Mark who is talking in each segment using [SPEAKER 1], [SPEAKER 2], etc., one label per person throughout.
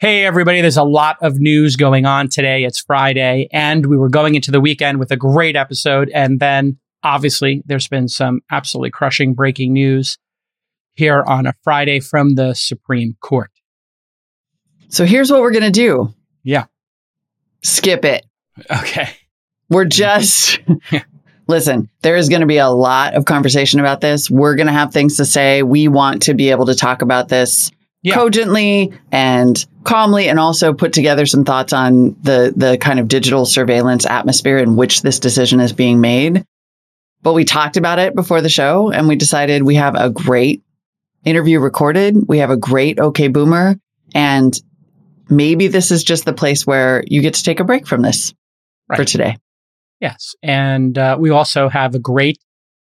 [SPEAKER 1] Hey, everybody, there's a lot of news going on today. It's Friday, and we were going into the weekend with a great episode. And then, obviously, there's been some absolutely crushing breaking news here on a Friday from the Supreme Court.
[SPEAKER 2] So here's what we're going to do
[SPEAKER 1] Yeah.
[SPEAKER 2] skip it.
[SPEAKER 1] Okay.
[SPEAKER 2] We're just. Listen, there is going to be a lot of conversation about this. We're going to have things to say. We want to be able to talk about this
[SPEAKER 1] Yeah.
[SPEAKER 2] cogently and calmly and also put together some thoughts on the the kind of digital surveillance atmosphere in which this decision is being made. But we talked about it before the show and we decided we have a great interview recorded. We have a great OK Boomer and maybe this is just the place where you get to take a break from this for today.
[SPEAKER 1] Yes. And uh, we also have a great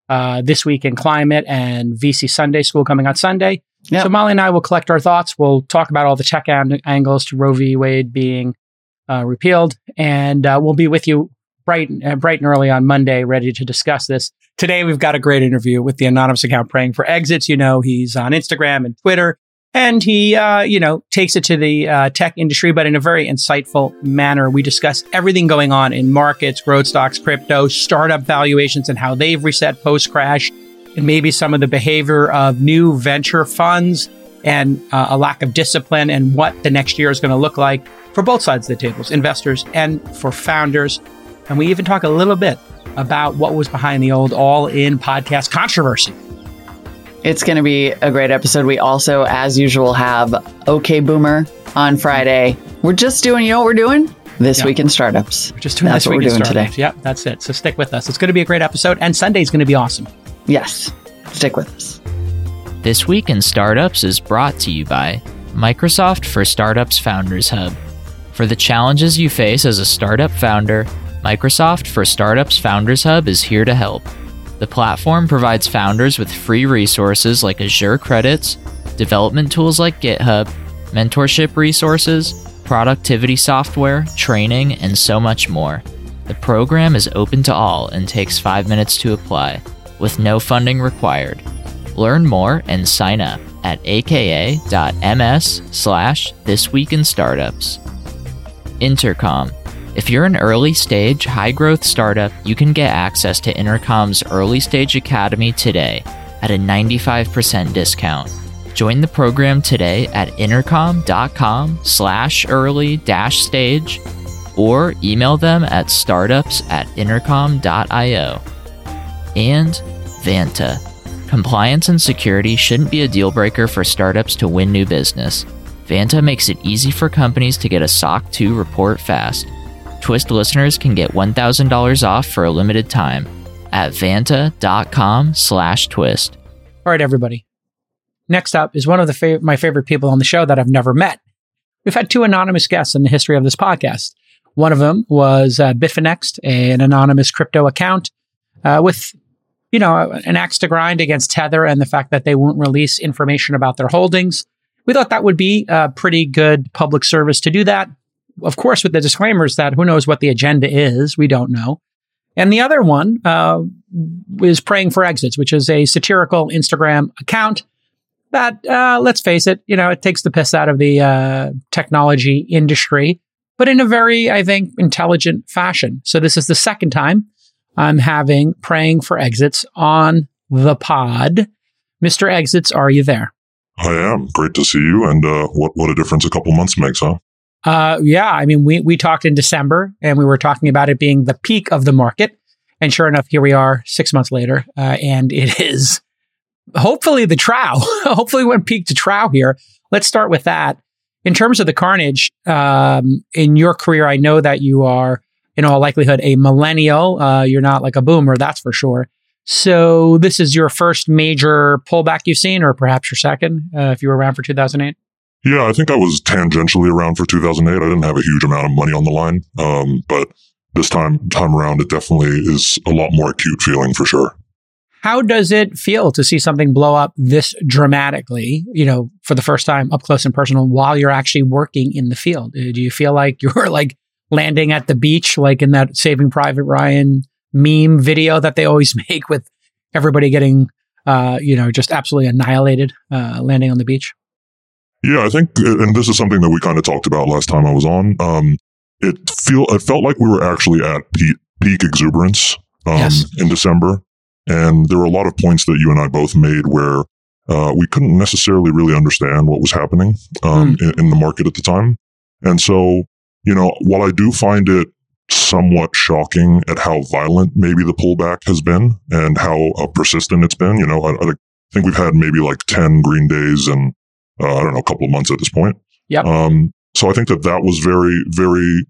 [SPEAKER 1] uh, This Week in Climate and VC Sunday School coming on Sunday. So Molly and I will collect our thoughts. We'll talk about all the tech an- angles to Roe v. Wade being uh, repealed. And uh, we'll be with you bright, uh, bright and early on Monday, ready to discuss this. Today, we've got a great interview with the anonymous account praying for exits. You know, he's on Instagram and Twitter. And he, uh, you know, takes it to the uh, tech industry, but in a very insightful manner. We discuss everything going on in markets, growth stocks, crypto, startup valuations, and how they've reset post crash, and maybe some of the behavior of new venture funds and uh, a lack of discipline, and what the next year is going to look like for both sides of the tables, investors and for founders. And we even talk a little bit about what was behind the old all in podcast controversy.
[SPEAKER 2] It's going to be a great episode. We also, as usual, have OK Boomer on Friday. We're just doing, you know what we're doing? This
[SPEAKER 1] Yeah.
[SPEAKER 2] Week in Startups.
[SPEAKER 1] We're just doing
[SPEAKER 2] That's
[SPEAKER 1] this
[SPEAKER 2] what
[SPEAKER 1] week
[SPEAKER 2] we're
[SPEAKER 1] in
[SPEAKER 2] doing today.
[SPEAKER 1] startups. Yep, that's it. So stick with us. It's going to be a great episode, and Sunday's going to be awesome.
[SPEAKER 2] Yes. Stick with us.
[SPEAKER 3] This Week in Startups is brought to you by Microsoft for Startups Founders Hub. For the challenges you face as a startup founder, Microsoft for Startups Founders Hub is here to help. The platform provides founders with free resources like Azure credits, development tools like GitHub, mentorship resources, productivity software, training, and so much more. The program is open to all and takes five minutes to apply, with no funding required. Learn more and sign up at aka.ms slash this week in startups. Intercom. If you're an early stage, high growth startup, you can get access to Intercom's Early Stage Academy today at a 95% discount. Join the program today at intercom.com slash early dash stage or email them at startups at intercom.io. And Vanta. Compliance and security shouldn't be a deal breaker for startups to win new business. Vanta makes it easy for companies to get a SOC 2 report fast. Twist listeners can get $1,000 off for a limited time at vanta.com slash twist.
[SPEAKER 1] All right, everybody. Next up is one of the fav- my favorite people on the show that I've never met. We've had two anonymous guests in the history of this podcast. One of them was uh, an anonymous crypto account uh, with, you know, an axe to grind against Tether and the fact that they won't release information about their holdings. We thought that would be a pretty good public service to do that. Of course, with the disclaimers that who knows what the agenda is, we don't know. And the other one uh, is Praying for Exits, which is a satirical Instagram account that, uh, let's face it, you know, it takes the piss out of the uh, technology industry, but in a very, I think, intelligent fashion. So this is the second time I'm having Praying for Exits on the pod. Mr. Exits, are you there?
[SPEAKER 4] I am. Great to see you. And uh, what what a difference a couple months makes, huh?
[SPEAKER 1] Uh, yeah, I mean, we we talked in December, and we were talking about it being the peak of the market, and sure enough, here we are six months later, uh, and it is hopefully the trough. hopefully, we went peak to trough here. Let's start with that. In terms of the carnage um, in your career, I know that you are, in all likelihood, a millennial. Uh, you're not like a boomer, that's for sure. So this is your first major pullback you've seen, or perhaps your second, uh, if you were around for 2008.
[SPEAKER 4] Yeah, I think I was tangentially around for 2008. I didn't have a huge amount of money on the line, um, but this time time around, it definitely is a lot more acute feeling for sure.
[SPEAKER 1] How does it feel to see something blow up this dramatically, you know, for the first time up close and personal while you're actually working in the field? Uh, Do you feel like you're like landing at the beach, like in that Saving Private Ryan meme video that they always make with everybody getting, uh, you know, just absolutely annihilated, uh, landing on the beach?
[SPEAKER 4] Yeah, I think, and this is something that we kind of talked about last time I was on. Um, it feel it felt like we were actually at peak, peak exuberance um,
[SPEAKER 1] Yes.
[SPEAKER 4] in December, and there were a lot of points that you and I both made where uh, we couldn't necessarily really understand what was happening um, in, in the market at the time. And so, you know, while I do find it somewhat shocking at how violent maybe the pullback has been and how uh, persistent it's been, you know, I, I think we've had maybe like 10 green days and uh, I don't know, a couple of months at this point.
[SPEAKER 1] Yep.
[SPEAKER 4] Um, so I think that that was very, very,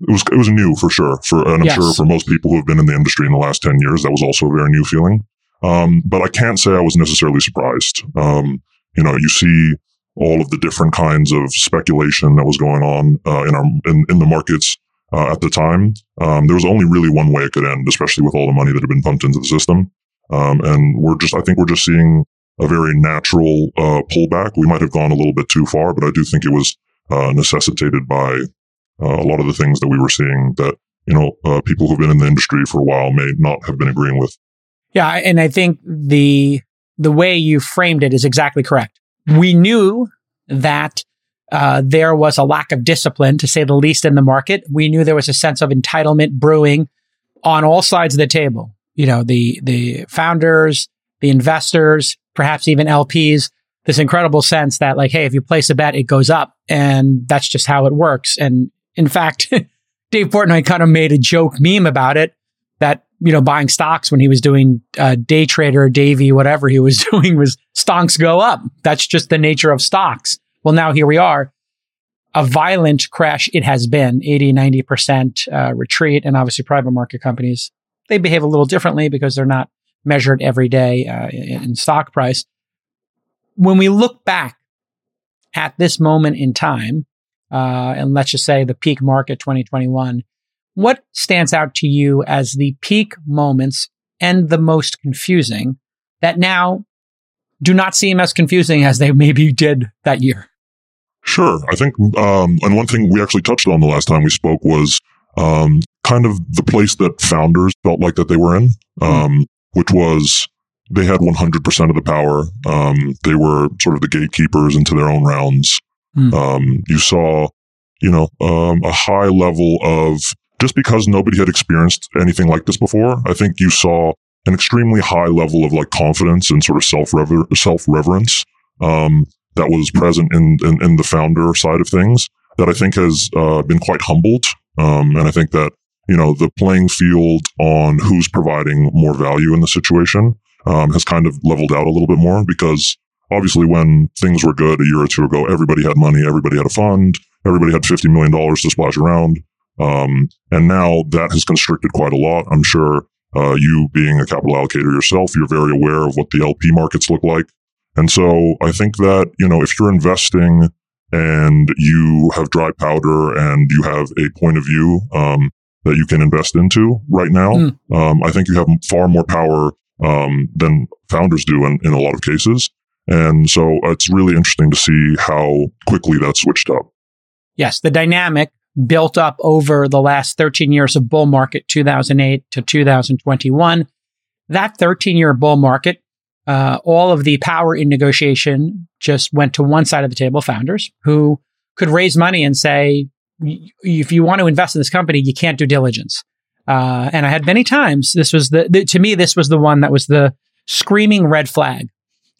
[SPEAKER 4] it was, it was new for sure. For, and I'm
[SPEAKER 1] Yes.
[SPEAKER 4] sure for most people who have been in the industry in the last 10 years, that was also a very new feeling. Um, but I can't say I was necessarily surprised. Um, you know, you see all of the different kinds of speculation that was going on, uh, in our, in, in the markets, uh, at the time. Um, there was only really one way it could end, especially with all the money that had been pumped into the system. Um, and we're just, I think we're just seeing a very natural, uh, pullback. We might have gone a little bit too far, but I do think it was, uh, necessitated by, uh, a lot of the things that we were seeing that, you know, uh, people who've been in the industry for a while may not have been agreeing with.
[SPEAKER 1] Yeah, and I think the the way you framed it is exactly correct. We knew that uh, there was a lack of discipline, to say the least, in the market. We knew there was a sense of entitlement brewing on all sides of the table. You know, the the founders, the investors, perhaps even LPs. This incredible sense that, like, hey, if you place a bet, it goes up, and that's just how it works. And in fact, Dave Portnoy kind of made a joke meme about it that you know buying stocks when he was doing uh, day trader davy whatever he was doing was stonks go up. That's just the nature of stocks. Well now here we are. A violent crash it has been 80 90% uh, retreat. And obviously private market companies they behave a little differently because they're not measured every day uh, in, in stock price. When we look back at this moment in time uh, and let's just say the peak market 2021 what stands out to you as the peak moments and the most confusing that now do not seem as confusing as they maybe did that year?
[SPEAKER 4] Sure. I think, um, and one thing we actually touched on the last time we spoke was, um, kind of the place that founders felt like that they were in, um, which was they had 100% of the power. Um, they were sort of the gatekeepers into their own rounds.
[SPEAKER 1] Hmm.
[SPEAKER 4] Um, you saw, you know, um, a high level of just because nobody had experienced anything like this before. I think you saw an extremely high level of like confidence and sort of self self reverence um, that was present in, in in the founder side of things that I think has uh, been quite humbled. Um, and I think that you know the playing field on who's providing more value in the situation um, has kind of leveled out a little bit more because obviously when things were good a year or two ago, everybody had money, everybody had a fund, everybody had fifty million dollars to splash around. Um, and now that has constricted quite a lot. I'm sure uh, you being a capital allocator yourself, you're very aware of what the LP markets look like. And so I think that, you know, if you're investing and you have dry powder and you have a point of view um, that you can invest into right now,
[SPEAKER 1] Mm.
[SPEAKER 4] um, I think you have far more power um, than founders do in, in a lot of cases. And so it's really interesting to see how quickly that switched up.
[SPEAKER 1] Yes, the dynamic built up over the last 13 years of bull market 2008 to 2021. That 13 year bull market, uh, all of the power in negotiation just went to one side of the table, founders who could raise money and say, if you want to invest in this company, you can't do diligence. Uh, and I had many times, this was the, the, to me, this was the one that was the screaming red flag.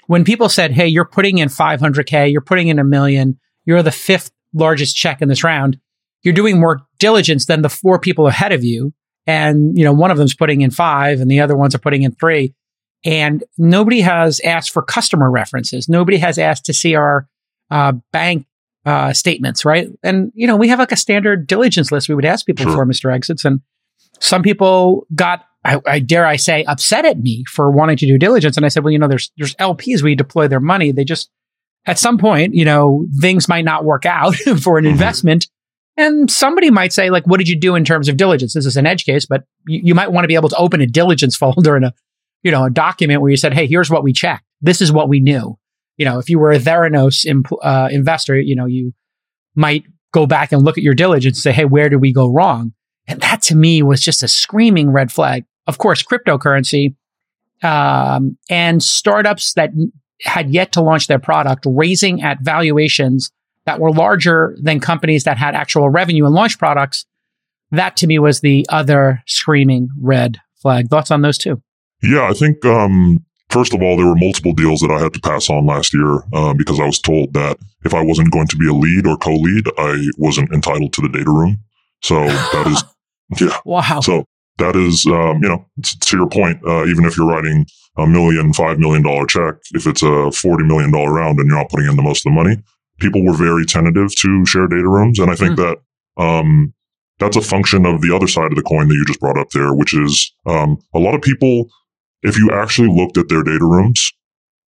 [SPEAKER 1] When people said, Hey, you're putting in 500K, you're putting in a million, you're the fifth largest check in this round. You're doing more diligence than the four people ahead of you. And, you know, one of them's putting in five and the other ones are putting in three. And nobody has asked for customer references. Nobody has asked to see our uh, bank uh, statements, right? And, you know, we have like a standard diligence list we would ask people
[SPEAKER 4] Sure.
[SPEAKER 1] for, Mr. Exits. And some people got, I, I dare I say, upset at me for wanting to do diligence. And I said, well, you know, there's, there's LPs we deploy their money. They just, at some point, you know, things might not work out for an
[SPEAKER 4] Mhm.
[SPEAKER 1] investment. And somebody might say, like, what did you do in terms of diligence? This is an edge case, but you, you might want to be able to open a diligence folder in a, you know, a document where you said, hey, here's what we checked. This is what we knew. You know, if you were a Theranos imp- uh, investor, you know, you might go back and look at your diligence and say, hey, where did we go wrong? And that to me was just a screaming red flag. Of course, cryptocurrency um, and startups that had yet to launch their product, raising at valuations that were larger than companies that had actual revenue and launch products. That to me was the other screaming red flag. Thoughts on those two?
[SPEAKER 4] Yeah, I think um, first of all, there were multiple deals that I had to pass on last year uh, because I was told that if I wasn't going to be a lead or co-lead, I wasn't entitled to the data room. So that is, yeah.
[SPEAKER 1] Wow.
[SPEAKER 4] So that is, um, you know, to your point, uh, even if you're writing a million, five million dollar check, if it's a $40 million round and you're not putting in the most of the money, people were very tentative to share data rooms. And I think mm. that, um, that's a function of the other side of the coin that you just brought up there, which is, um, a lot of people, if you actually looked at their data rooms,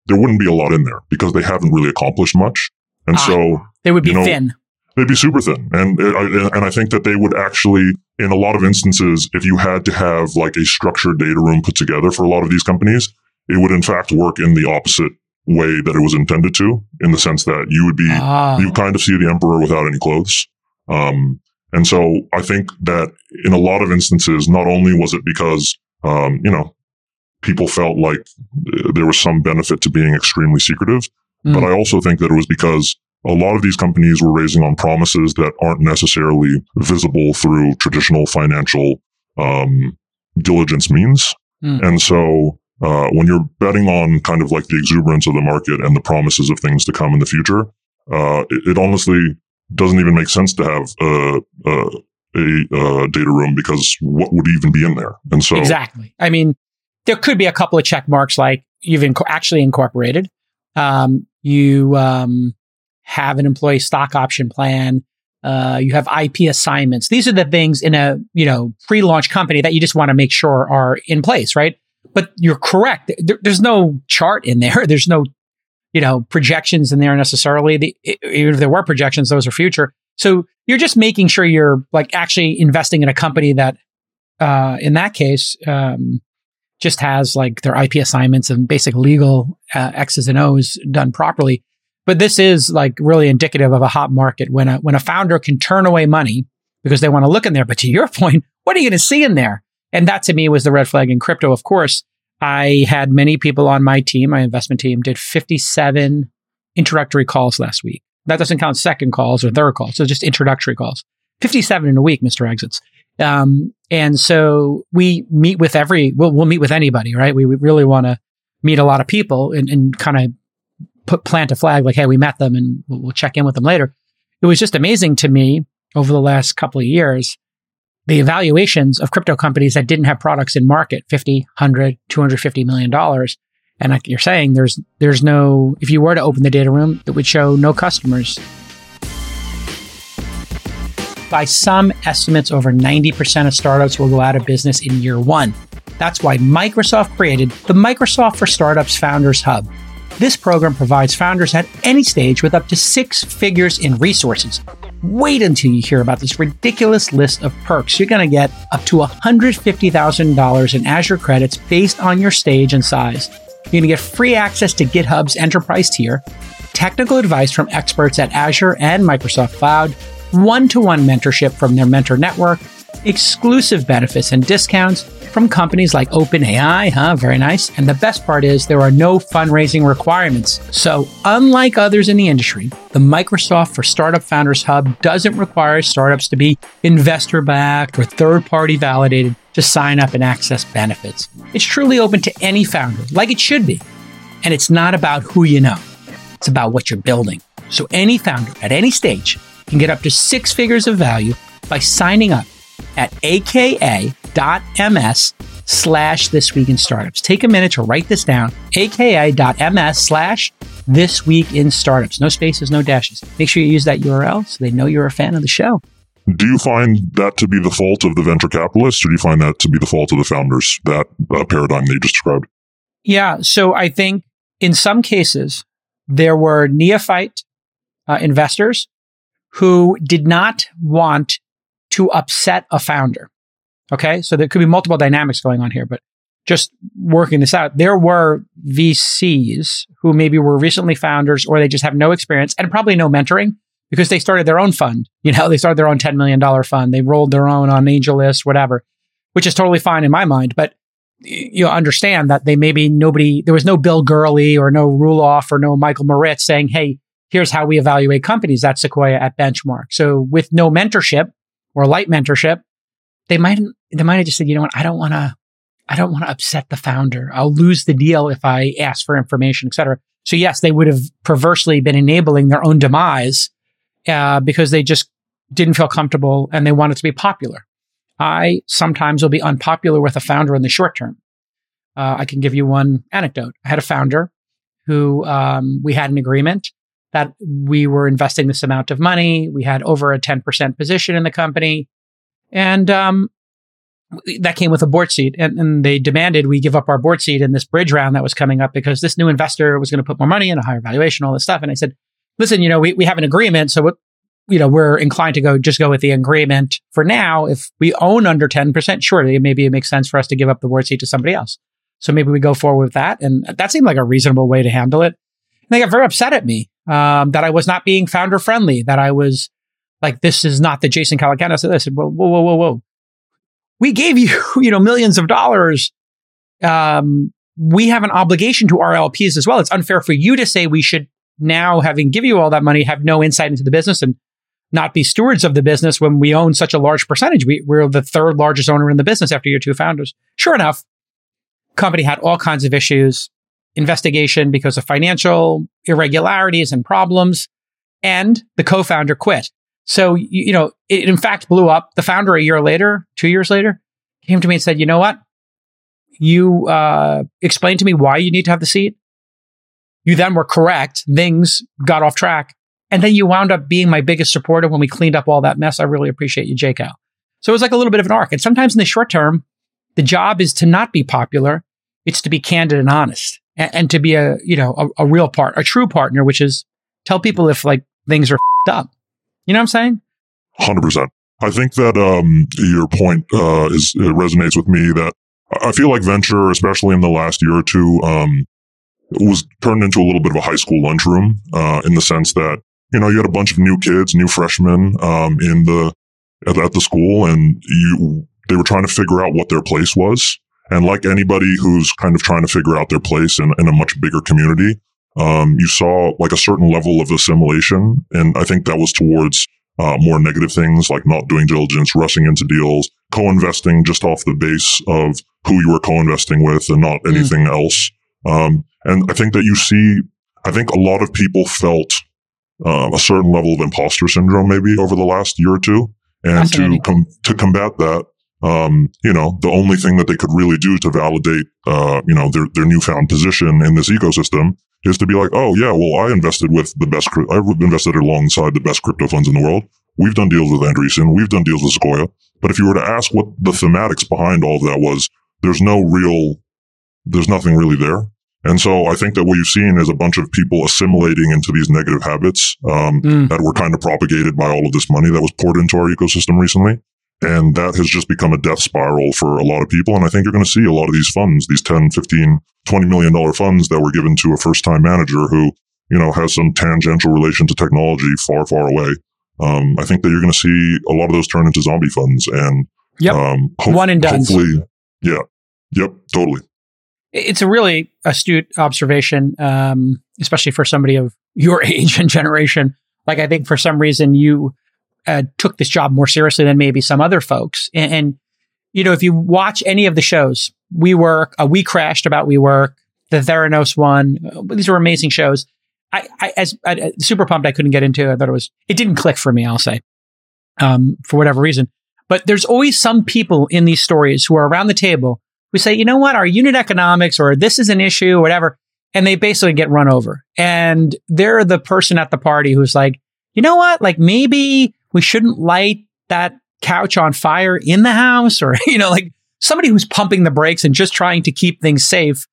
[SPEAKER 4] there wouldn't be a lot in there because they haven't really accomplished much. And ah, so
[SPEAKER 1] they would be you know, thin.
[SPEAKER 4] They'd be super thin. And, and I think that they would actually, in a lot of instances, if you had to have like a structured data room put together for a lot of these companies, it would in fact work in the opposite way that it was intended to, in the sense that you would be, ah. you kind of see the emperor without any clothes. Um, and so I think that in a lot of instances, not only was it because, um, you know, people felt like there was some benefit to being extremely secretive, mm. but I also think that it was because a lot of these companies were raising on promises that aren't necessarily visible through traditional financial um, diligence means. Mm. And so uh, when you're betting on kind of like the exuberance of the market and the promises of things to come in the future, uh, it, it, honestly doesn't even make sense to have a, a data room because what would even be in there? And so
[SPEAKER 1] exactly. I mean, there could be a couple of check marks like you've inc- actually incorporated. Um, you um, have an employee stock option plan. Uh, you have IP assignments. These are the things in a, you know, pre-launch company that you just want to make sure are in place, right? But you're correct. There, there's no chart in there. There's no, you know, projections in there necessarily. The, even if there were projections, those are future. So you're just making sure you're like actually investing in a company that, uh, in that case, um, just has like their IP assignments and basic legal uh, X's and O's done properly. But this is like really indicative of a hot market when a, when a founder can turn away money because they want to look in there. But to your point, what are you going to see in there? And that to me was the red flag in crypto. Of course, I had many people on my team, my investment team did 57 introductory calls last week. That doesn't count second calls or third calls. So just introductory calls. 57 in a week, Mr. Exits. Um, and so we meet with every, we'll, we'll meet with anybody, right? We, we really want to meet a lot of people and, and kind of put plant a flag like, hey, we met them and we'll, we'll check in with them later. It was just amazing to me over the last couple of years the evaluations of crypto companies that didn't have products in market 50 100 250 million dollars. And like you're saying there's there's no if you were to open the data room it would show no customers. By some estimates over 90% of startups will go out of business in year 1 that's why Microsoft created the Microsoft for Startups Founders Hub. This program provides founders at any stage with up to six figures in resources. Wait until you hear about this ridiculous list of perks. You're going to get up to $150,000 in Azure credits based on your stage and size. You're going to get free access to GitHub's enterprise tier, technical advice from experts at Azure and Microsoft Cloud, one to one mentorship from their mentor network, exclusive benefits and discounts from companies like OpenAI, huh? Very nice. And the best part is there are no fundraising requirements. So, unlike others in the industry, the Microsoft for Startup Founders Hub doesn't require startups to be investor backed or third party validated to sign up and access benefits. It's truly open to any founder, like it should be. And it's not about who you know, it's about what you're building. So, any founder at any stage can get up to six figures of value by signing up at aka.ms slash this week in startups. Take a minute to write this down. aka.ms slash this week in startups. No spaces, no dashes. Make sure you use that URL so they know you're a fan of the show.
[SPEAKER 4] Do you find that to be the fault of the venture capitalists or do you find that to be the fault of the founders, that uh, paradigm that you just described?
[SPEAKER 1] Yeah. So I think in some cases, there were neophyte uh, investors who did not want to upset a founder. Okay. So there could be multiple dynamics going on here, but just working this out, there were VCs who maybe were recently founders or they just have no experience and probably no mentoring because they started their own fund. You know, they started their own $10 million fund. They rolled their own on AngelList, whatever, which is totally fine in my mind. But you understand that they maybe nobody, there was no Bill Gurley or no Roelof or no Michael Moritz saying, Hey, here's how we evaluate companies at Sequoia at benchmark. So with no mentorship or light mentorship, they might, they might have just said, you know what? I don't want to, I don't want to upset the founder. I'll lose the deal if I ask for information, et cetera. So yes, they would have perversely been enabling their own demise, uh, because they just didn't feel comfortable and they wanted to be popular. I sometimes will be unpopular with a founder in the short term. Uh, I can give you one anecdote. I had a founder who um, we had an agreement that we were investing this amount of money. We had over a 10% position in the company. And um, that came with a board seat. And, and, they demanded we give up our board seat in this bridge round that was coming up because this new investor was going to put more money in a higher valuation, all this stuff. And I said, listen, you know, we, we have an agreement. So what, you know, we're inclined to go just go with the agreement for now. If we own under 10%, surely maybe it makes sense for us to give up the board seat to somebody else. So maybe we go forward with that. And that seemed like a reasonable way to handle it. And they got very upset at me um, that I was not being founder friendly, that I was like, this is not the Jason Calacanis. So I said, whoa, whoa, whoa, whoa, whoa. We gave you, you know, millions of dollars. Um, we have an obligation to our LPs as well. It's unfair for you to say we should now, having give you all that money, have no insight into the business and not be stewards of the business when we own such a large percentage. We, we're the third largest owner in the business after your two founders. Sure enough, company had all kinds of issues, investigation because of financial irregularities and problems, and the co-founder quit. So, you, you know, it in fact blew up. The founder a year later, two years later, came to me and said, you know what? You uh, explained to me why you need to have the seat. You then were correct. Things got off track. And then you wound up being my biggest supporter when we cleaned up all that mess. I really appreciate you, JCal. So it was like a little bit of an arc. And sometimes in the short term, the job is to not be popular. It's to be candid and honest and, and to be a, you know, a, a, real part, a true partner, which is tell people if like things are up. You know what I'm saying?
[SPEAKER 4] 100%. I think that, um, your point, uh, is, it resonates with me that I feel like venture, especially in the last year or two, um, was turned into a little bit of a high school lunchroom, uh, in the sense that, you know, you had a bunch of new kids, new freshmen, um, in the, at, at the school and you, they were trying to figure out what their place was. And like anybody who's kind of trying to figure out their place in, in a much bigger community, um, you saw like a certain level of assimilation. And I think that was towards uh, more negative things like not doing diligence, rushing into deals, co-investing just off the base of who you were co-investing with and not hmm. anything mm. else. Um, and I think that you see, I think a lot of people felt uh, a certain level of imposter syndrome maybe over the last year or two. And to com- to combat that, um, you know, the only thing that they could really do to validate, uh, you know, their, their newfound position in this ecosystem is to be like, oh yeah, well, I invested with the best, I've invested alongside the best crypto funds in the world. We've done deals with Andreessen. We've done deals with Sequoia. But if you were to ask what the thematics behind all of that was, there's no real, there's nothing really there. And so I think that what you've seen is a bunch of people assimilating into these negative habits um, mm. that were kind of propagated by all of this money that was poured into our ecosystem recently. And that has just become a death spiral for a lot of people. And I think you're going to see a lot of these funds, these 10, 15, 20 million dollar funds that were given to a first time manager who, you know, has some tangential relation to technology far, far away. Um, I think that you're going to see a lot of those turn into zombie funds and,
[SPEAKER 1] yep. um, ho- one and done.
[SPEAKER 4] Hopefully, yeah. Yep. Totally.
[SPEAKER 1] It's a really astute observation, um, especially for somebody of your age and generation. Like, I think for some reason you, uh, took this job more seriously than maybe some other folks. And, and, you know, if you watch any of the shows, WeWork, uh, We Crashed about WeWork, the Theranos one, uh, these were amazing shows. I, I as I, super pumped, I couldn't get into. It. I thought it was, it didn't click for me. I'll say, um, for whatever reason. But there's always some people in these stories who are around the table who say, you know what, our unit economics or this is an issue whatever. And they basically get run over. And they're the person at the party who's like, you know what, like maybe we shouldn't light that couch on fire in the house or, you know, like somebody who's pumping the brakes and just trying to keep things safe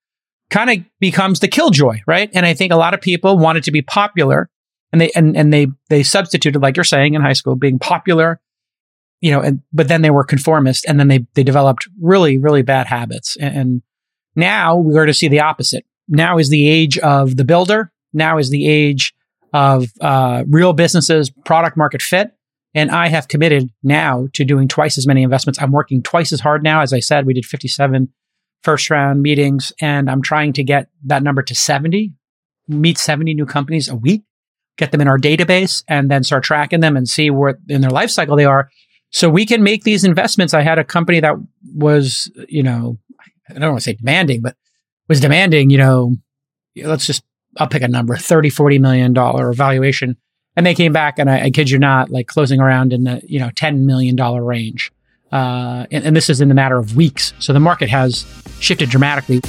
[SPEAKER 1] kind of becomes the killjoy, right? And I think a lot of people wanted to be popular and they, and, and they, they substituted, like you're saying in high school, being popular, you know, and, but then they were conformist and then they, they developed really, really bad habits. And, and now we're to see the opposite. Now is the age of the builder. Now is the age of uh, real businesses, product market fit. And I have committed now to doing twice as many investments. I'm working twice as hard now. As I said, we did 57 first round meetings and I'm trying to get that number to 70, meet 70 new companies a week, get them in our database and then start tracking them and see where in their life cycle they are. So we can make these investments. I had a company that was, you know, I don't want to say demanding, but was demanding, you know, let's just, I'll pick a number, 30, 40 million dollar valuation. And they came back and I, I kid you not, like closing around in the, you know, $10 million range. Uh, and, and this is in the matter of weeks. So the market has shifted dramatically.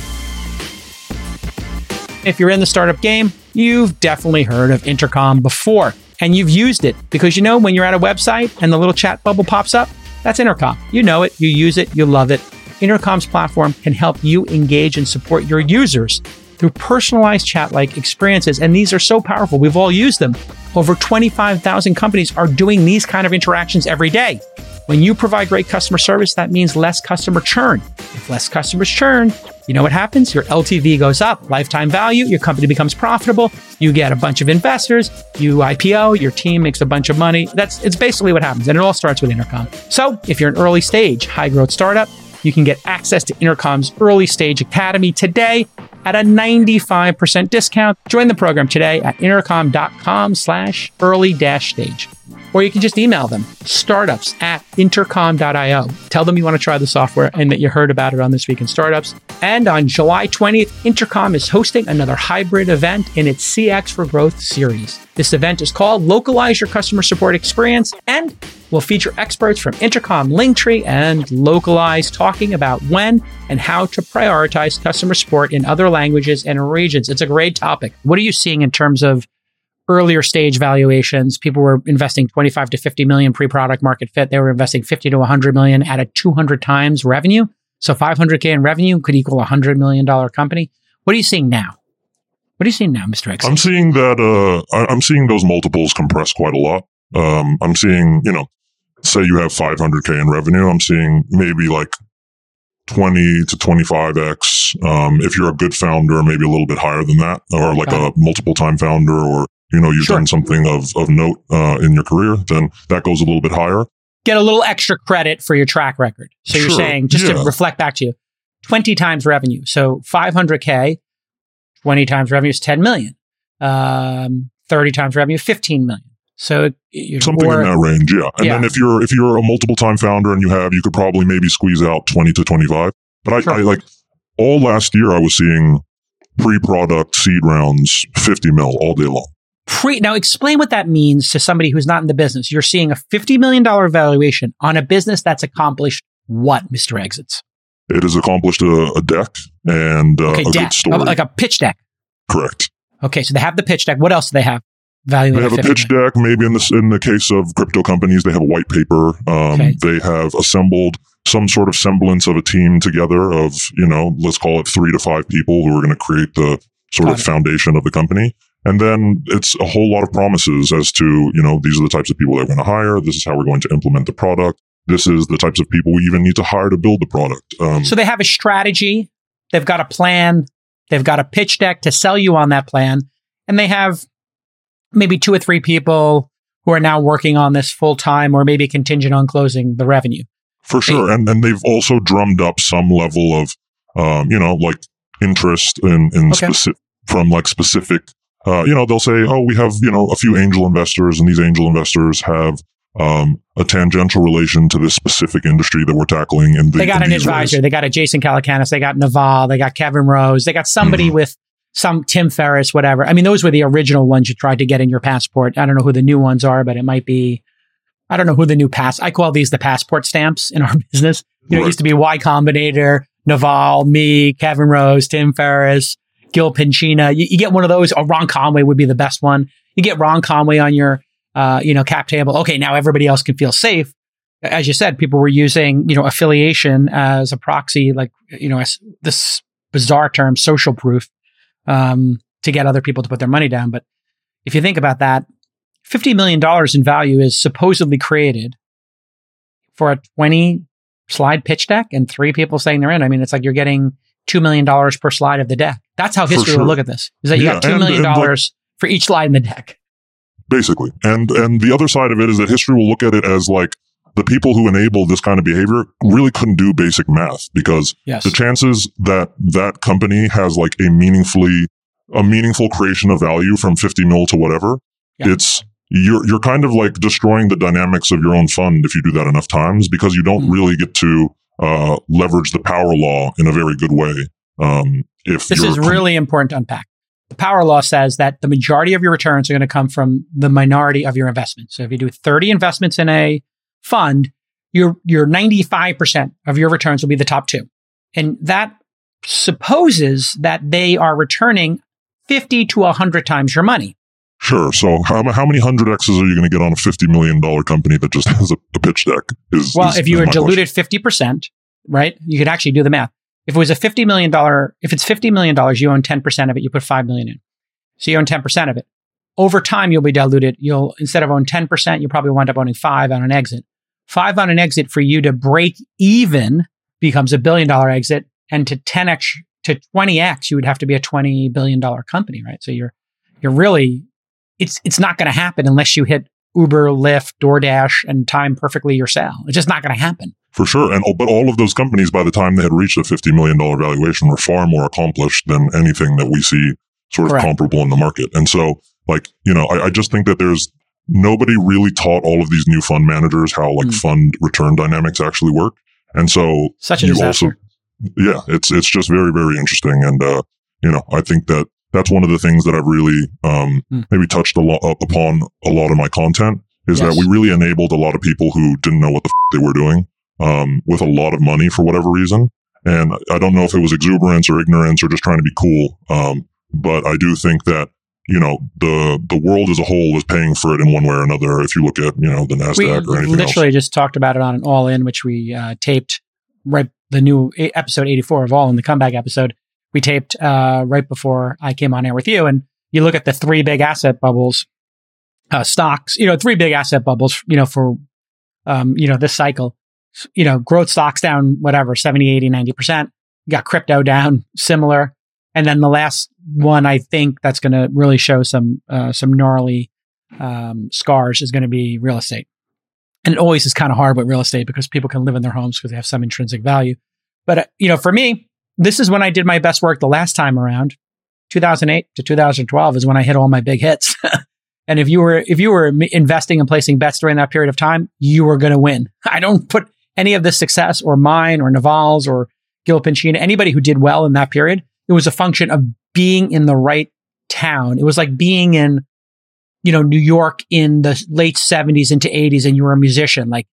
[SPEAKER 1] If you're in the startup game, you've definitely heard of Intercom before and you've used it because you know when you're at a website and the little chat bubble pops up, that's Intercom. You know it, you use it, you love it. Intercom's platform can help you engage and support your users through personalized chat like experiences. And these are so powerful. We've all used them. Over 25,000 companies are doing these kind of interactions every day. When you provide great customer service, that means less customer churn. If less customers churn, you know what happens? Your LTV goes up, lifetime value, your company becomes profitable, you get a bunch of investors, you IPO, your team makes a bunch of money. That's it's basically what happens. And it all starts with Intercom. So if you're an early stage, high growth startup, you can get access to Intercom's early stage academy today at a 95% discount. Join the program today at intercom.com slash early dash stage or you can just email them startups at intercom.io. Tell them you want to try the software and that you heard about it on This Week in Startups. And on July 20th, Intercom is hosting another hybrid event in its CX for Growth series. This event is called Localize Your Customer Support Experience and will feature experts from Intercom, Linktree, and Lokalise talking about when and how to prioritize customer support in other languages and regions. It's a great topic. What are you seeing in terms of earlier stage valuations. People were investing 25 to 50 million pre-product market fit. They were investing 50 to 100 million at a 200 times revenue. So 500K in revenue could equal a $100 million company. What are you seeing now? What are you seeing now, Mr. X?
[SPEAKER 4] I'm seeing that, uh, I'm seeing those multiples compress quite a lot. Um, I'm seeing, you know, say you have 500K in revenue. I'm seeing maybe like 20 to 25x. Um, if you're a good founder, maybe a little bit higher than that, or like a multiple time founder, or you know, you've sure. done something of, of note uh, in your career, then that goes a little bit higher.
[SPEAKER 1] Get a little extra credit for your track record. So sure. you're saying, just yeah. to reflect back to you, 20 times revenue. So 500K, 20 times revenue is 10 million. Um, 30 times revenue, 15 million. So
[SPEAKER 4] something or, in that range, yeah. And yeah. then if you're if you're a multiple time founder and you have, you could probably maybe squeeze out 20 to 25. But I, sure. I like all last year I was seeing pre-product seed rounds 50 mil all day long.
[SPEAKER 1] Pre now explain what that means to somebody who's not in the business. You're seeing a $50 million valuation on a business that's accomplished what, Mr. Exits?
[SPEAKER 4] It has accomplished a, a deck and uh, okay, a deck. good story.
[SPEAKER 1] Like a pitch deck.
[SPEAKER 4] Correct.
[SPEAKER 1] Okay, so they have the pitch deck. What else do they have? Value
[SPEAKER 4] they have a pitch million? deck. Maybe in the in the case of crypto companies, they have a white paper. Um, okay. They have assembled some sort of semblance of a team together of you know, let's call it three to five people who are going to create the sort Got of it. foundation of the company. And then it's a whole lot of promises as to, you know, these are the types of people they're going to hire. This is how we're going to implement the product. This is the types of people we even need to hire to build the product.
[SPEAKER 1] Um, so they have a strategy. They've got a plan. They've got a pitch deck to sell you on that plan. And they have maybe two or three people who are now working on this full time or maybe contingent on closing the revenue.
[SPEAKER 4] For sure. And then they've also drummed up some level of, um, you know, like interest in, in okay. specific, from like specific uh, you know, they'll say, oh, we have, you know, a few angel investors and these angel investors have, um, a tangential relation to this specific industry that we're tackling. And
[SPEAKER 1] the, they got an advisor. Ways. They got a Jason Calacanis. They got Naval. They got Kevin Rose. They got somebody mm-hmm. with some Tim Ferriss, whatever. I mean, those were the original ones you tried to get in your passport. I don't know who the new ones are, but it might be, I don't know who the new pass, I call these the passport stamps in our business. You know, right. it used to be Y Combinator, Naval, me, Kevin Rose, Tim Ferriss, Gil Penchina. You, you, get one of those. Or Ron Conway would be the best one. You get Ron Conway on your, uh, you know, cap table. Okay, now everybody else can feel safe. As you said, people were using, you know, affiliation as a proxy, like, you know, this bizarre term, social proof, um, to get other people to put their money down. But if you think about that, $50 million in value is supposedly created for a 20 slide pitch deck and three people saying they're in. I mean, it's like you're getting $2 million per slide of the deck. That's how history sure. will look at this. Is that you yeah, got $2 million for each slide in the deck.
[SPEAKER 4] Basically. And, and the other side of it is that history will look at it as like, the people who enable this kind of behavior really couldn't do basic math because
[SPEAKER 1] Yes.
[SPEAKER 4] the chances that that company has like a meaningfully a meaningful creation of value from 50 mil to whatever
[SPEAKER 1] Yeah.
[SPEAKER 4] it's you're you're kind of like destroying the dynamics of your own fund if you do that enough times because you don't
[SPEAKER 1] Mm.
[SPEAKER 4] really get to uh, leverage the power law in a very good way um, if
[SPEAKER 1] This is really important to unpack. The power law says that the majority of your returns are going to come from the minority of your investments. So if you do 30 investments in a fund, your your 95% of your returns will be the top two. And that supposes that they are returning 50 to 100 times your money.
[SPEAKER 4] Sure. So how, how many hundred X's are you going to get on a $50 million company that just has a, a pitch deck? Is,
[SPEAKER 1] Well,
[SPEAKER 4] is-
[SPEAKER 1] if you were
[SPEAKER 4] my question.
[SPEAKER 1] diluted 50%, right? You could actually do the math. If it was a $50 million, if it's $50 million, you own 10% of it, you put 5 million in. So you own 10% of it. Over time, you'll be diluted. You'll, instead of own 10%, you'll probably wind up owning five on an exit. Five on an exit for you to break even becomes a billion dollar exit. And to 10x, to 20x, you would have to be a $20 billion company, right? So you're, you're really, it's, it's not going to happen unless you hit Uber, Lyft, DoorDash and time perfectly your sale. It's just not going to happen.
[SPEAKER 4] For sure. And, but all of those companies, by the time they had reached a $50 million valuation, were far more accomplished than anything that we see sort of
[SPEAKER 1] Correct.
[SPEAKER 4] comparable in the market. And so, like, you know, I, I just think that there's nobody really taught all of these new fund managers how like
[SPEAKER 1] Mm.
[SPEAKER 4] fund return dynamics actually work. And so
[SPEAKER 1] Such a
[SPEAKER 4] you
[SPEAKER 1] disaster.
[SPEAKER 4] also, yeah, it's, it's just very, very interesting. And, uh, you know, I think that that's one of the things that I've really, um,
[SPEAKER 1] Mm.
[SPEAKER 4] maybe touched a lot upon a lot of my content is
[SPEAKER 1] Yes.
[SPEAKER 4] that we really enabled a lot of people who didn't know what the f- they were doing um, with a lot of money for whatever reason. And I don't know if it was exuberance or ignorance or just trying to be cool. Um, but I do think that, you know, the, the world as a whole is paying for it in one way or another. If you look at, you know, the
[SPEAKER 1] we
[SPEAKER 4] NASDAQ or anything We
[SPEAKER 1] literally just talked about it on an all in, which we uh, taped right the new episode 84 of all in the comeback episode. We taped uh, right before I came on air with you. And you look at the three big asset bubbles, uh, stocks, you know, three big asset bubbles, you know, for, um, you know, this cycle, you know, growth stocks down, whatever, 70, 80, 90%. You got crypto down similar. And then the last one, I think that's going to really show some, uh, some gnarly, um, scars is going to be real estate. And it always is kind of hard with real estate because people can live in their homes because they have some intrinsic value. But, uh, you know, for me, this is when I did my best work the last time around. 2008 to 2012 is when I hit all my big hits. and if you were, if you were investing and placing bets during that period of time, you were going to win. I don't put any of this success or mine or Naval's or Gil Penchina, anybody who did well in that period. It was a function of being in the right town. It was like being in, you know, New York in the late 70s into 80s and you were a musician. Like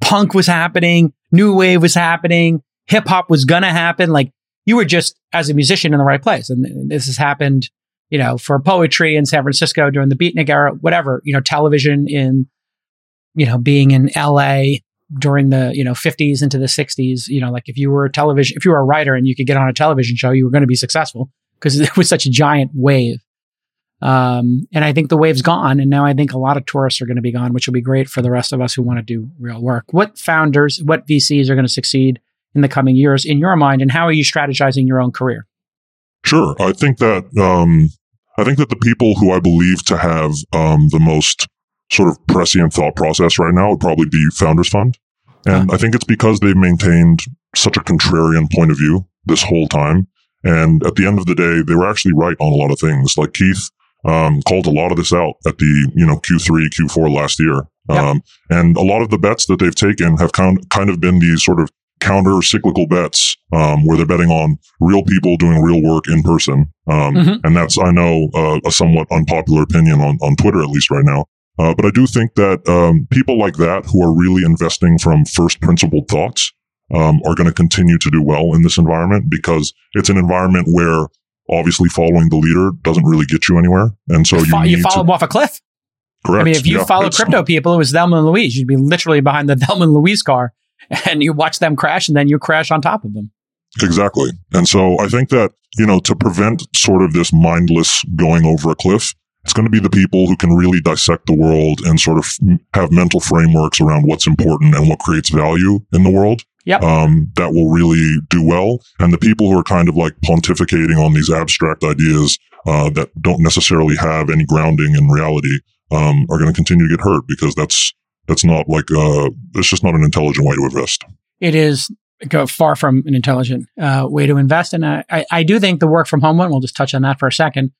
[SPEAKER 1] punk was happening, new wave was happening, hip hop was gonna happen. Like you were just as a musician in the right place. And this has happened, you know, for poetry in San Francisco during the beatnik era, whatever, you know, television in, you know, being in LA during the, you know, 50s into the 60s, you know, like if you were a television, if you were a writer and you could get on a television show, you were going to be successful because it was such a giant wave. Um, and I think the wave's gone. And now I think a lot of tourists are going to be gone, which will be great for the rest of us who want to do real work. What founders, what VCs are going to succeed in the coming years in your mind? And how are you strategizing your own career?
[SPEAKER 4] Sure. I think that um, I think that the people who I believe to have um, the most sort of prescient thought process right now would probably be Founders Fund. And I think it's because they've maintained such a contrarian point of view this whole time. And at the end of the day, they were actually right on a lot of things. Like Keith um, called a lot of this out at the, you know, Q3, Q4 last year.
[SPEAKER 1] Yep.
[SPEAKER 4] Um, and a lot of the bets that they've taken have kind, kind of been these sort of counter cyclical bets, um, where they're betting on real people doing real work in person. Um,
[SPEAKER 1] Mhm.
[SPEAKER 4] and that's, I know, uh, a somewhat unpopular opinion on, on Twitter, at least right now. Uh, but I do think that, um, people like that who are really investing from first principled thoughts, um, are going to continue to do well in this environment because it's an environment where obviously following the leader doesn't really get you anywhere. And so
[SPEAKER 1] you,
[SPEAKER 4] you,
[SPEAKER 1] fo- you follow
[SPEAKER 4] to,
[SPEAKER 1] them off a cliff.
[SPEAKER 4] correct.
[SPEAKER 1] I mean, if you
[SPEAKER 4] Yeah,
[SPEAKER 1] follow crypto people, it was Thelma and Louise. You'd be literally behind the Thelma and Louise car and you watch them crash and then you crash on top of them.
[SPEAKER 4] Exactly. And so I think that, you know, to prevent sort of this mindless going over a cliff, it's going to be the people who can really dissect the world and sort of have mental frameworks around what's important and what creates value in the world.
[SPEAKER 1] Yep.
[SPEAKER 4] Um, that will really do well. And the people who are kind of like pontificating on these abstract ideas, uh, that don't necessarily have any grounding in reality, um, are going to continue to get hurt because that's, That's not like uh, it's just not an intelligent way to invest.
[SPEAKER 1] It is go far from an intelligent uh, way to invest, and I, I, I do think the work from home one. We'll just touch on that for a second.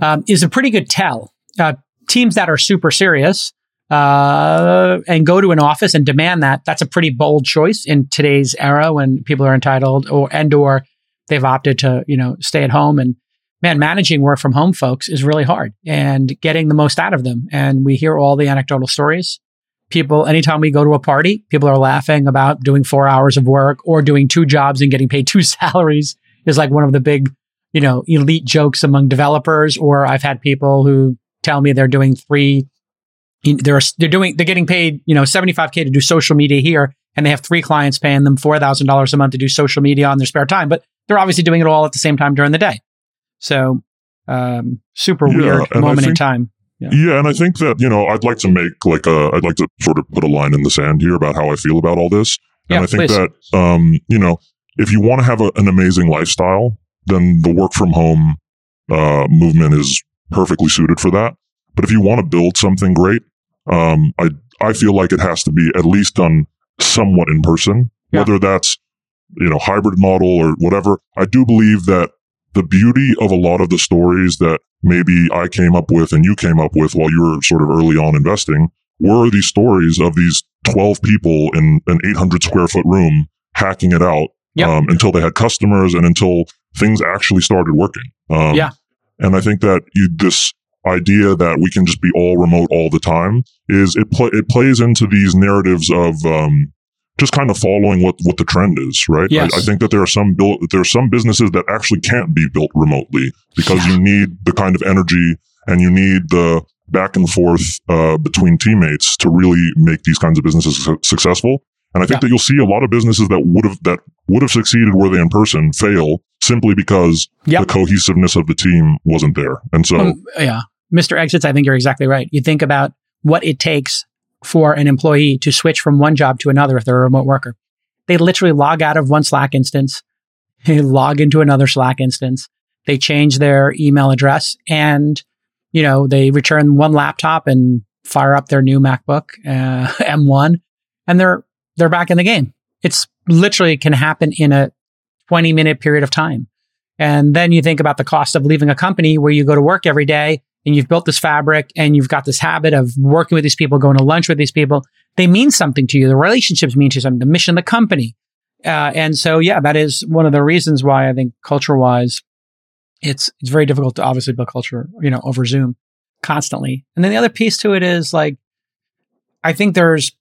[SPEAKER 1] Um, is a pretty good tell. Uh, teams that are super serious uh, and go to an office and demand that that's a pretty bold choice in today's era when people are entitled or and or they've opted to you know stay at home and man managing work from home folks is really hard and getting the most out of them and we hear all the anecdotal stories people anytime we go to a party people are laughing about doing four hours of work or doing two jobs and getting paid two salaries is like one of the big you know elite jokes among developers. Or i've had people who tell me they're doing three they're they're doing they're getting paid you know 75k to do social media here and they have three clients paying them $4000 a month to do social media on their spare time but they're obviously doing it all at the same time during the day. So um, super
[SPEAKER 4] Yeah,
[SPEAKER 1] weird moment in time
[SPEAKER 4] Yeah, and I think that you know I'd like to make like a I'd like to sort of put a line in the sand here about how I feel about all this, and
[SPEAKER 1] Yeah,
[SPEAKER 4] I think
[SPEAKER 1] please.
[SPEAKER 4] that um you know if you want to have a, an amazing lifestyle, then the work from home uh, movement is perfectly suited for that. But if you want to build something great, um, I I feel like it has to be at least done somewhat in person,
[SPEAKER 1] Yeah.
[SPEAKER 4] whether that's you know hybrid model or whatever. I do believe that the beauty of a lot of the stories that maybe I came up with and you came up with while you were sort of early on investing were these stories of these 12 people in an 800 square foot room hacking it out
[SPEAKER 1] Yep.
[SPEAKER 4] um, until they had customers and until things actually started working. Um,
[SPEAKER 1] Yeah.
[SPEAKER 4] And I think that you, this idea that we can just be all remote all the time is it play, it plays into these narratives of, um, just kind of following what, what the trend is, right?
[SPEAKER 1] Yes.
[SPEAKER 4] I, I think that there are some built, there are some businesses that actually can't be built remotely because you need the kind of energy and you need the back and forth uh, between teammates to really make these kinds of businesses su- successful. And I think
[SPEAKER 1] Yeah.
[SPEAKER 4] that you'll see a lot of businesses that would have that would have succeeded were they in person fail simply because
[SPEAKER 1] Yep.
[SPEAKER 4] the cohesiveness of the team wasn't there. And so,
[SPEAKER 1] Um, yeah. Mr. Exits, I think you're exactly right. You think about what it takes for an employee to switch from one job to another if they're a remote worker. They literally log out of one Slack instance, they log into another Slack instance, they change their email address, and you know they return one laptop and fire up their new MacBook uh, M1, and they're they're back in the game. It's literally can happen in a 20 minute period of time. And then you think about the cost of leaving a company where you go to work every day and you've built this fabric and you've got this habit of working with these people, going to lunch with these people. They mean something to you. The relationships mean to you something, the mission of the company. Uh, and so, yeah, that is one of the reasons why I think culture wise, it's, it's very difficult to obviously build culture, you know, over Zoom constantly. And then the other piece to it is like, I think there's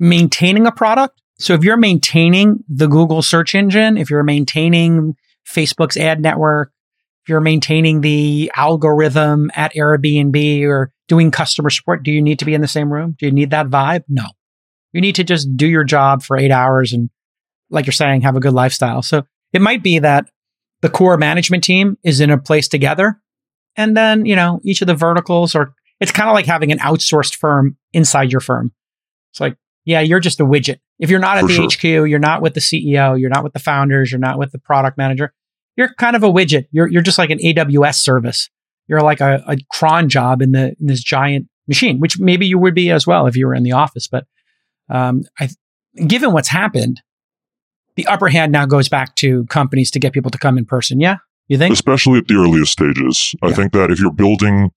[SPEAKER 1] maintaining a product. So if you're maintaining the Google search engine, if you're maintaining Facebook's ad network, if you're maintaining the algorithm at Airbnb or doing customer support, do you need to be in the same room? Do you need that vibe? No. You need to just do your job for eight hours and, like you're saying, have a good lifestyle. So it might be that the core management team is in a place together. And then, you know, each of the verticals are, it's kind of like having an outsourced firm inside your firm. It's like, yeah, you're just a widget. If you're not at
[SPEAKER 4] For
[SPEAKER 1] the
[SPEAKER 4] sure.
[SPEAKER 1] HQ, you're not with the CEO, you're not with the founders, you're not with the product manager. You're kind of a widget. You're you're just like an AWS service. You're like a, a cron job in the in this giant machine, which maybe you would be as well if you were in the office. But um, I, given what's happened, the upper hand now goes back to companies to get people to come in person. Yeah, you think?
[SPEAKER 4] especially at the earliest stages, I think that if you're building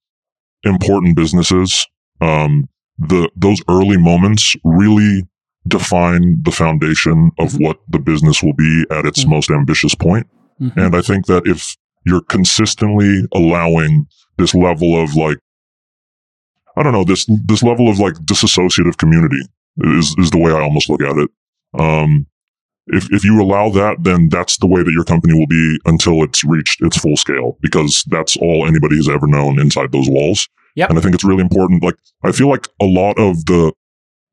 [SPEAKER 4] important businesses, um, the those early moments really define the foundation of
[SPEAKER 1] Mhm.
[SPEAKER 4] what the business will be at its
[SPEAKER 1] Mhm.
[SPEAKER 4] most ambitious point.
[SPEAKER 1] Mhm.
[SPEAKER 4] And I think that if you're consistently allowing this level of like, I don't know, this, this level of like disassociative community is, is the way I almost look at it. Um, if, if you allow that, then that's the way that your company will be until it's reached its full scale, because that's all anybody has ever known inside those walls.
[SPEAKER 1] Yep.
[SPEAKER 4] And I think it's really important. Like, I feel like a lot of the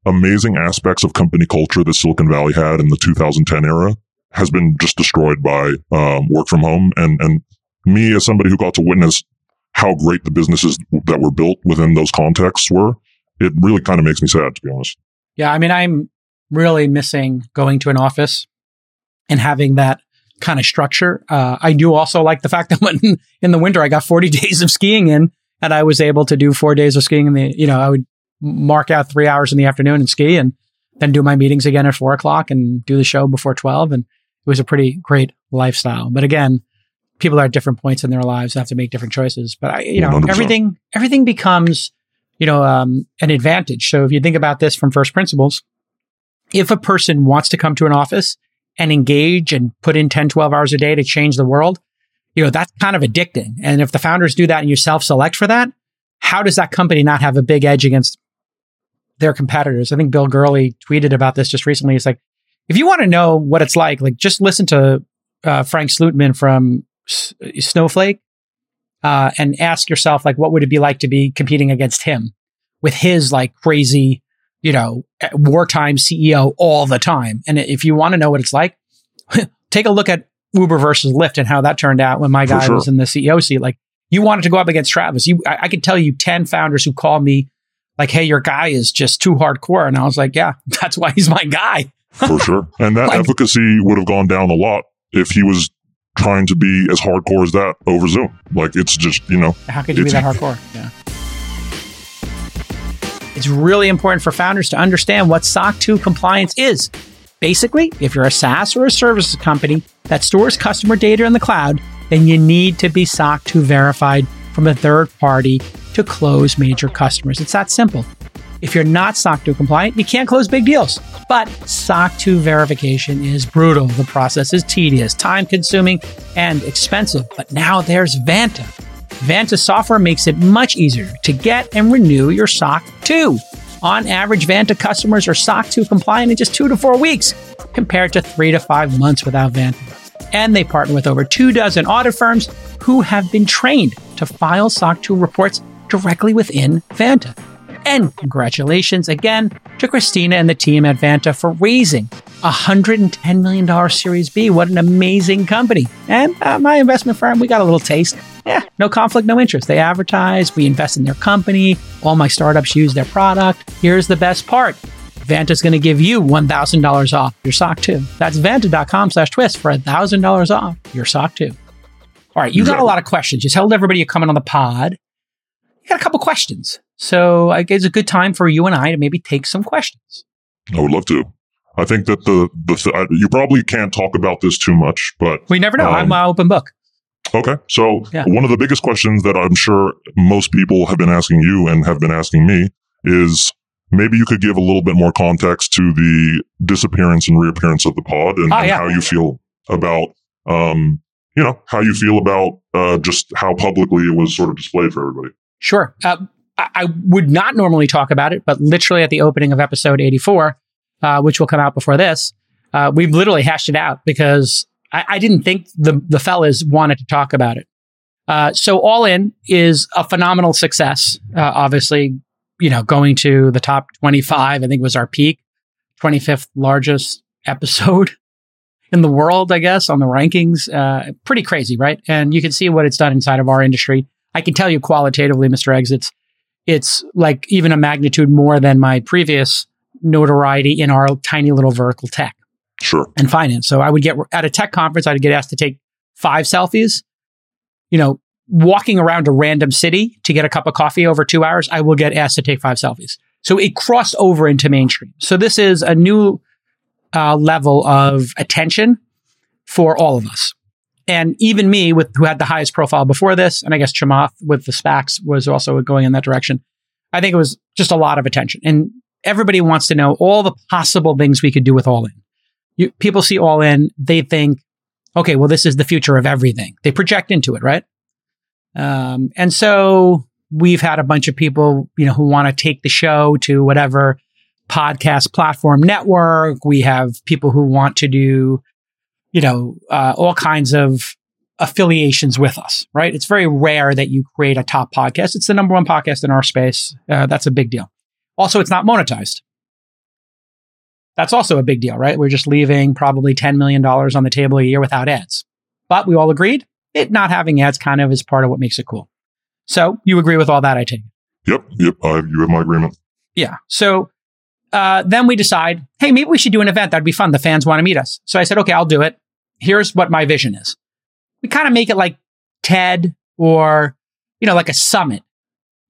[SPEAKER 4] amazing aspects of company culture that Silicon Valley had in the 2010 era has been just destroyed by um, work from home. And and me as somebody who got to witness how great the businesses that were built within those contexts were, it really kind of makes me sad, to be honest.
[SPEAKER 1] Yeah, I mean, I'm really missing going to an office and having that kind of structure. Uh, I do also like the fact that when in the winter I got 40 days of skiing in, and I was able to do four days of skiing in the, you know, I would mark out three hours in the afternoon and ski and then do my meetings again at four o'clock and do the show before 12. And it was a pretty great lifestyle. But again, people are at different points in their lives and have to make different choices. But I, you know,
[SPEAKER 4] 100%.
[SPEAKER 1] everything, everything becomes, you know, um, an advantage. So if you think about this from first principles, if a person wants to come to an office and engage and put in 10, 12 hours a day to change the world, you know, that's kind of addicting. And if the founders do that and you self select for that, how does that company not have a big edge against their competitors? I think Bill Gurley tweeted about this just recently. It's like, if you want to know what it's like, like just listen to uh, Frank Slootman from S- Snowflake uh, and ask yourself, like, what would it be like to be competing against him with his like crazy, you know, wartime CEO all the time? And if you want to know what it's like, take a look at Uber versus Lyft and how that turned out when my
[SPEAKER 4] For
[SPEAKER 1] guy
[SPEAKER 4] sure.
[SPEAKER 1] was in the CEO seat. Like, you wanted to go up against Travis. You, I, I could tell you 10 founders who called me like, Hey, your guy is just too hardcore. And I was like, yeah, that's why he's my guy.
[SPEAKER 4] For sure. And that efficacy would have gone down a lot if he was trying to be as hardcore as that over Zoom. Like it's just, you know,
[SPEAKER 1] How could you be that hardcore? Yeah. It's really important for founders to understand what SOC 2 compliance is. Basically, if you're a SaaS or a services company that stores customer data in the cloud, then you need to be SOC 2 verified from a third party to close major customers. It's that simple. If you're not SOC 2 compliant, you can't close big deals. But SOC 2 verification is brutal. The process is tedious, time consuming, and expensive. But now there's Vanta. Vanta software makes it much easier to get and renew your SOC 2. On average, Vanta customers are SOC 2 compliant in just two to four weeks, compared to three to five months without Vanta. And they partner with over two dozen audit firms who have been trained to file SOC 2 reports directly within Vanta. And congratulations again to Christina and the team at Vanta for raising a $110 million Series B. What an amazing company. And uh, my investment firm, we got a little taste. Yeah, no conflict, no interest. They advertise, we invest in their company. All my startups use their product. Here's the best part. Vanta's going to give you $1,000 off your SOC 2. That's vanta.com slash twist for $1,000 off your SOC 2. All right, you got a lot of questions. You told everybody you're coming on the pod. You got a couple questions. So I guess it's a good time for you and I to maybe take some questions.
[SPEAKER 4] I would love to. I think that the, the, th- I- you probably can't talk about this too much, but
[SPEAKER 1] We never know. I'm
[SPEAKER 4] Um,
[SPEAKER 1] an open book.
[SPEAKER 4] Okay. So
[SPEAKER 1] Yeah.
[SPEAKER 4] one of the biggest questions that I'm sure most people have been asking you and have been asking me is maybe you could give a little bit more context to the disappearance and reappearance of the pod and,
[SPEAKER 1] Oh,
[SPEAKER 4] and
[SPEAKER 1] yeah.
[SPEAKER 4] how you feel about, um, you know, how you feel about, uh, just how publicly it was sort of displayed for everybody.
[SPEAKER 1] Sure. Uh, I, would not normally talk about it, but literally at the opening of episode 84, uh, which will come out before this, uh, we've literally hashed it out because I, I didn't think the, the fellas wanted to talk about it. Uh, so All In is a phenomenal success. Uh, obviously, you know, going to the top 25, I think was our peak, 25th largest episode in the world, I guess, on the rankings. Uh, pretty crazy, right? And you can see what it's done inside of our industry. I can tell you qualitatively, Mr. Eggs, it's, like even a magnitude more than my previous notoriety in our tiny little vertical tech
[SPEAKER 4] Sure.
[SPEAKER 1] and finance. So I would get at a tech conference, I'd get asked to take five selfies. You know, walking around a random city to get a cup of coffee over two hours, I will get asked to take five selfies. So it crossed over into mainstream. So this is a new uh, level of attention for all of us. And even me, with who had the highest profile before this, and I guess Chamath with the SPACs was also going in that direction. I think it was just a lot of attention, and everybody wants to know all the possible things we could do with All In. You, people see All In, they think, okay, well, this is the future of everything. They project into it, right? Um, and so we've had a bunch of people, you know, who want to take the show to whatever podcast platform network. We have people who want to do, you know, uh, all kinds of affiliations with us, right? It's very rare that you create a top podcast. It's the number one podcast in our space. Uh, that's a big deal. Also, it's not monetized. That's also a big deal, right? We're just leaving probably $10 million on the table a year without ads. But we all agreed it not having ads kind of is part of what makes it cool. So you agree with all that, I take. it.
[SPEAKER 4] Yep. Yep. I, you have my agreement.
[SPEAKER 1] Yeah. So uh, then we decide, hey, maybe we should do an event. That'd be fun. The fans want to meet us. So I said, okay, I'll do it. Here's what my vision is. We kind of make it like TED or, you know, like a summit.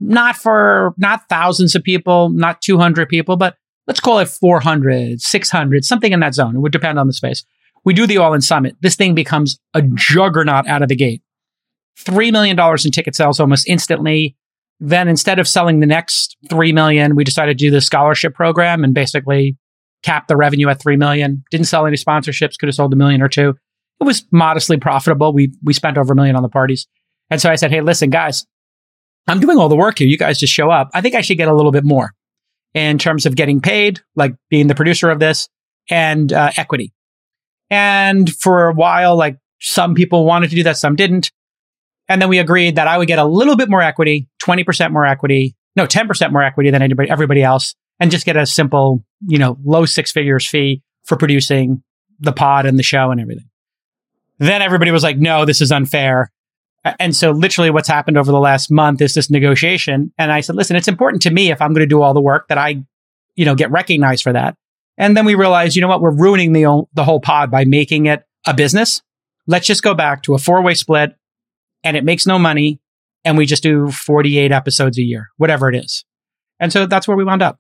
[SPEAKER 1] not for, not thousands of people, not 200 people, but let's call it 400, 600, something in that zone. It would depend on the space. We do the All In Summit. This thing becomes a juggernaut out of the gate. $3 million in ticket sales almost instantly. Then instead of selling the next 3 million, we decided to do the scholarship program and basically cap the revenue at 3 million. Didn't sell any sponsorships, could have sold a million or two. It was modestly profitable. We, we spent over a million on the parties. And so I said, Hey, listen, guys, I'm doing all the work here. You guys just show up. I think I should get a little bit more in terms of getting paid, like being the producer of this and uh, equity. And for a while, like some people wanted to do that, some didn't. And then we agreed that I would get a little bit more equity, 20% more equity, no, 10% more equity than anybody, everybody else, and just get a simple, you know, low six figures fee for producing the pod and the show and everything. Then everybody was like, no, this is unfair. And so literally what's happened over the last month is this negotiation. And I said, listen, it's important to me if I'm going to do all the work that I, you know, get recognized for that. And then we realized, you know what? We're ruining the, the whole pod by making it a business. Let's just go back to a four way split and it makes no money. And we just do 48 episodes a year, whatever it is. And so that's where we wound up.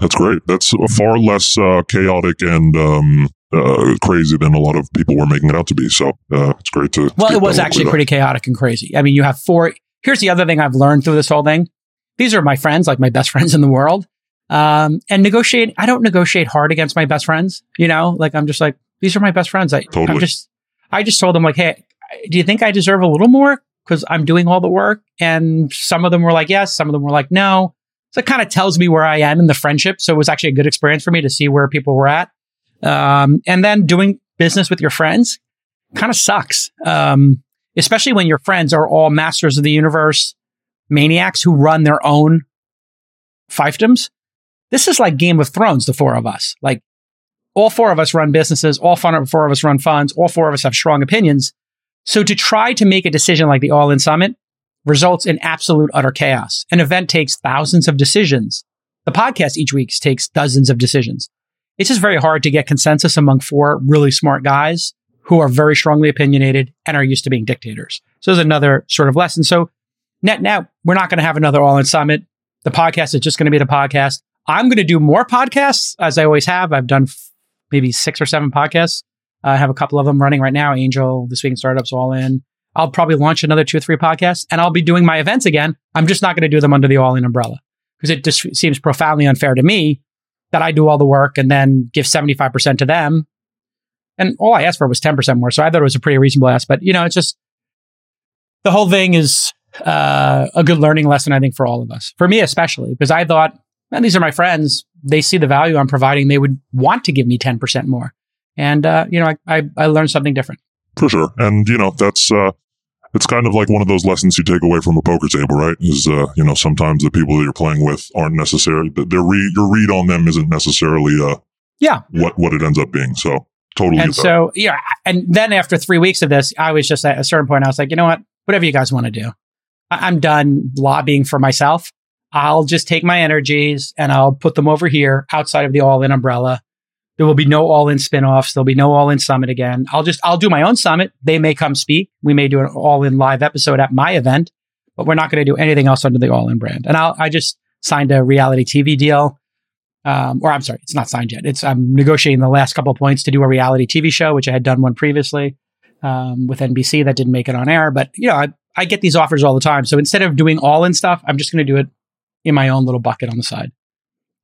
[SPEAKER 4] That's great. That's far less uh, chaotic and um, uh, crazy than a lot of people were making it out to be. So uh, it's great to.
[SPEAKER 1] Well, it was actually pretty chaotic and crazy. I mean, you have four. Here's the other thing I've learned through this whole thing. These are my friends, like my best friends in the world. Um, and negotiate. I don't negotiate hard against my best friends. You know, like I'm just like these are my best friends. I,
[SPEAKER 4] totally.
[SPEAKER 1] I'm just. I just told them like, hey, do you think I deserve a little more because I'm doing all the work? And some of them were like, yes. Some of them were like, no. So it kind of tells me where I am in the friendship. So it was actually a good experience for me to see where people were at. Um, and then doing business with your friends kind of sucks. Um, especially when your friends are all masters of the universe maniacs who run their own fiefdoms. This is like Game of Thrones, the four of us. Like all four of us run businesses, all four of us run funds, all four of us have strong opinions. So to try to make a decision like the All In Summit results in absolute utter chaos. An event takes thousands of decisions. The podcast each week takes dozens of decisions. It's just very hard to get consensus among four really smart guys who are very strongly opinionated and are used to being dictators. So there's another sort of lesson. So net net, we're not going to have another all in summit. The podcast is just going to be the podcast. I'm going to do more podcasts as I always have. I've done f- maybe six or seven podcasts. I have a couple of them running right now. Angel, This Week in Startups, all in. I'll probably launch another two or three podcasts and I'll be doing my events again. I'm just not going to do them under the all in umbrella because it just seems profoundly unfair to me that I do all the work and then give 75% to them. And all I asked for was 10% more. So I thought it was a pretty reasonable ask. But, you know, it's just the whole thing is uh, a good learning lesson, I think, for all of us. For me, especially, because I thought, man, these are my friends. They see the value I'm providing. They would want to give me 10% more. And, uh, you know, I, I, I learned something different.
[SPEAKER 4] For sure. And, you know, that's, uh, it's kind of like one of those lessons you take away from a poker table, right? Is uh, you know sometimes the people that you're playing with aren't necessarily their read your read on them isn't necessarily uh
[SPEAKER 1] yeah
[SPEAKER 4] what what it ends up being. So totally.
[SPEAKER 1] And so yeah, and then after three weeks of this, I was just at a certain point, I was like, you know what, whatever you guys want to do, I- I'm done lobbying for myself. I'll just take my energies and I'll put them over here outside of the all in umbrella there will be no all in spinoffs. There'll be no all in summit again. I'll just, I'll do my own summit. They may come speak. We may do an all in live episode at my event, but we're not going to do anything else under the all in brand. And I'll, I just signed a reality TV deal. Um, or I'm sorry, it's not signed yet. It's, I'm negotiating the last couple of points to do a reality TV show, which I had done one previously, um, with NBC that didn't make it on air. But, you know, I, I get these offers all the time. So instead of doing all in stuff, I'm just going to do it in my own little bucket on the side.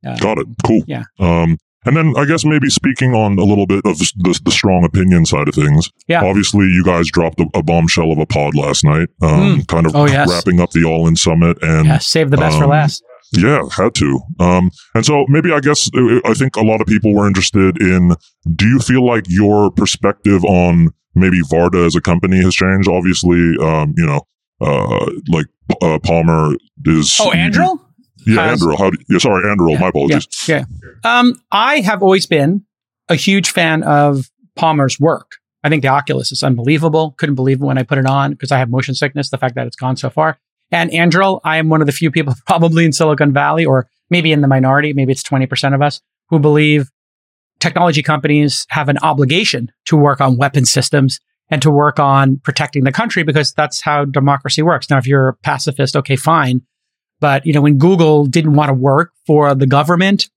[SPEAKER 4] Uh, Got it. Cool.
[SPEAKER 1] Yeah.
[SPEAKER 4] Um, and then I guess maybe speaking on a little bit of the, the strong opinion side of things.
[SPEAKER 1] Yeah.
[SPEAKER 4] Obviously, you guys dropped a, a bombshell of a pod last night, um,
[SPEAKER 1] Mm.
[SPEAKER 4] kind of
[SPEAKER 1] Oh, yes.
[SPEAKER 4] wrapping up the All In Summit. And
[SPEAKER 1] Yeah. Save the best for
[SPEAKER 4] Um,
[SPEAKER 1] last.
[SPEAKER 4] yeah, had to. Um, and so maybe I guess uh, I think a lot of people were interested in do you feel like your perspective on maybe Varda as a company has changed? Obviously, um, you know, uh, like uh, Palmer is.
[SPEAKER 1] Oh, Andrew?
[SPEAKER 4] Yeah,
[SPEAKER 1] has-
[SPEAKER 4] Andrew. How do, yeah, sorry, Andrew. My apologies.
[SPEAKER 1] Yeah. Um, I have always been a huge fan of Palmer's work. I think the Oculus is unbelievable. Couldn't believe it when I put it on because I have motion sickness, the fact that it's gone so far. And Anduril, I am one of the few people probably in Silicon Valley or maybe in the minority, maybe it's 20% of us who believe technology companies have an obligation to work on weapon systems and to work on protecting the country because that's how democracy works. Now, if you're a pacifist, okay, fine. But, you know, when Google didn't want to work for the government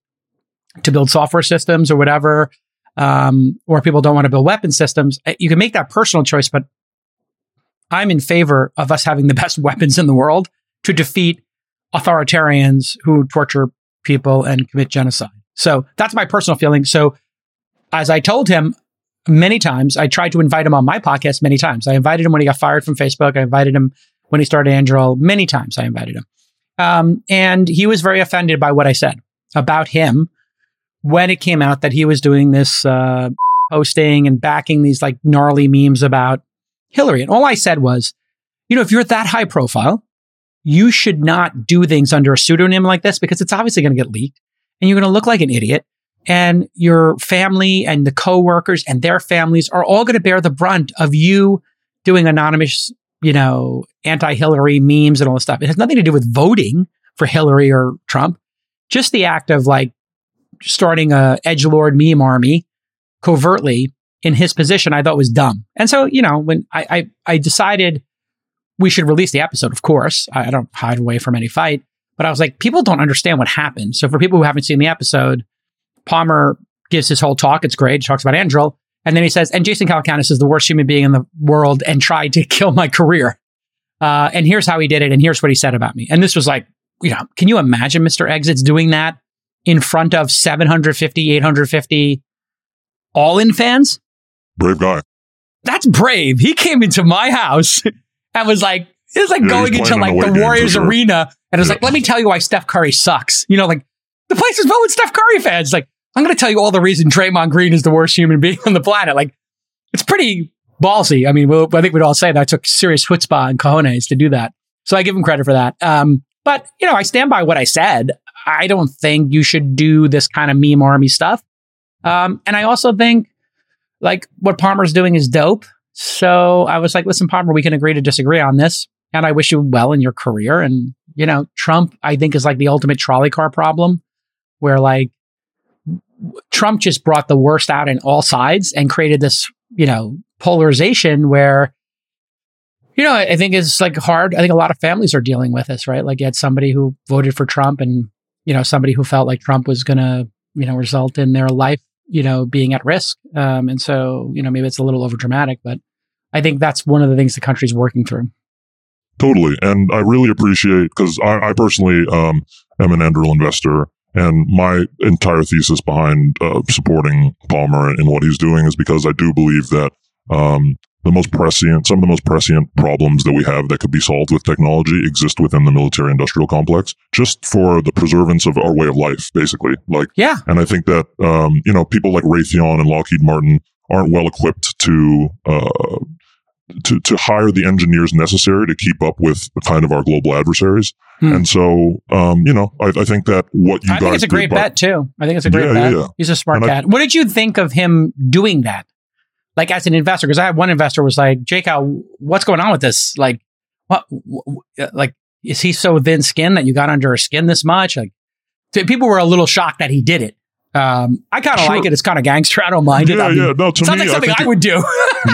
[SPEAKER 1] to build software systems or whatever, um, or people don't want to build weapon systems, eh, you can make that personal choice. But I'm in favor of us having the best weapons in the world to defeat authoritarians who torture people and commit genocide. So that's my personal feeling. So as I told him many times, I tried to invite him on my podcast many times. I invited him when he got fired from Facebook. I invited him when he started Anduril. Many times I invited him. Um, and he was very offended by what I said about him when it came out that he was doing this uh, posting and backing these like gnarly memes about Hillary. And all I said was, you know, if you're that high profile, you should not do things under a pseudonym like this because it's obviously going to get leaked and you're going to look like an idiot. And your family and the coworkers and their families are all going to bear the brunt of you doing anonymous, you know, anti-Hillary memes and all this stuff. It has nothing to do with voting for Hillary or Trump. Just the act of like starting a edge lord meme army covertly in his position, I thought was dumb. And so, you know, when I, I, I decided we should release the episode, of course. I, I don't hide away from any fight. But I was like, people don't understand what happened. So for people who haven't seen the episode, Palmer gives his whole talk. It's great. He talks about Anduril. And then he says, and Jason Calacanis is the worst human being in the world and tried to kill my career. Uh, and here's how he did it. And here's what he said about me. And this was like, you know, can you imagine Mr. Exits doing that in front of 750, 850 all in fans?
[SPEAKER 4] Brave guy.
[SPEAKER 1] That's brave. He came into my house and was like, it was like
[SPEAKER 4] Yeah,
[SPEAKER 1] going into like the
[SPEAKER 4] the weight game for
[SPEAKER 1] Warriors
[SPEAKER 4] sure.
[SPEAKER 1] arena and it was
[SPEAKER 4] Yeah.
[SPEAKER 1] like, let me tell you why Steph Curry sucks. You know, like the place is filled with Steph Curry fans. Like, I'm going to tell you all the reason Draymond Green is the worst human being on the planet. Like, it's pretty ballsy. I mean, we'll, I think we'd all say that took serious chutzpah and cojones to do that. So I give him credit for that. Um, but, you know, I stand by what I said. I don't think you should do this kind of meme army stuff. Um, and I also think like what Palmer's doing is dope. So I was like, listen, Palmer, we can agree to disagree on this. And I wish you well in your career. And, you know, Trump, I think, is like the ultimate trolley car problem where like Trump just brought the worst out in all sides and created this, you know, polarization where, you know, I think it's like hard. I think a lot of families are dealing with this, right? Like you had somebody who voted for Trump and, you know, somebody who felt like Trump was going to, you know, result in their life, you know, being at risk. Um, and so, you know, maybe it's a little over dramatic, but I think that's one of the things the country's working through.
[SPEAKER 4] Totally. And I really appreciate because I, I personally um, am an Anduril investor. And my entire thesis behind uh, supporting Palmer and what he's doing is because I do believe that um, the most prescient, some of the most prescient problems that we have that could be solved with technology exist within the military industrial complex, just for the preservance of our way of life, basically. Like,
[SPEAKER 1] Yeah.
[SPEAKER 4] and I think that, um, you know, people like Raytheon and Lockheed Martin aren't well equipped to, uh, to, to hire the engineers necessary to keep up with kind of our global adversaries.
[SPEAKER 1] Hmm.
[SPEAKER 4] And so, um, you know, I, I think that what you
[SPEAKER 1] I
[SPEAKER 4] guys
[SPEAKER 1] think it's a great
[SPEAKER 4] by-
[SPEAKER 1] bet too. I think it's a great
[SPEAKER 4] Yeah,
[SPEAKER 1] bet.
[SPEAKER 4] yeah, yeah.
[SPEAKER 1] He's a smart
[SPEAKER 4] And I-
[SPEAKER 1] cat. what did you think of him doing that? Like as an investor, because I had one investor was like, Jake, how- what's going on with this? Like, what, wh- wh- like, is he so thin skinned that you got under his skin this much? Like, people were a little shocked that he did it. Um, I kind of
[SPEAKER 4] Sure.
[SPEAKER 1] like it. It's kind of gangster. I don't mind it.
[SPEAKER 4] Yeah,
[SPEAKER 1] I mean,
[SPEAKER 4] yeah. No, to
[SPEAKER 1] sounds
[SPEAKER 4] me,
[SPEAKER 1] like
[SPEAKER 4] I
[SPEAKER 1] something I,
[SPEAKER 4] it-
[SPEAKER 1] would do.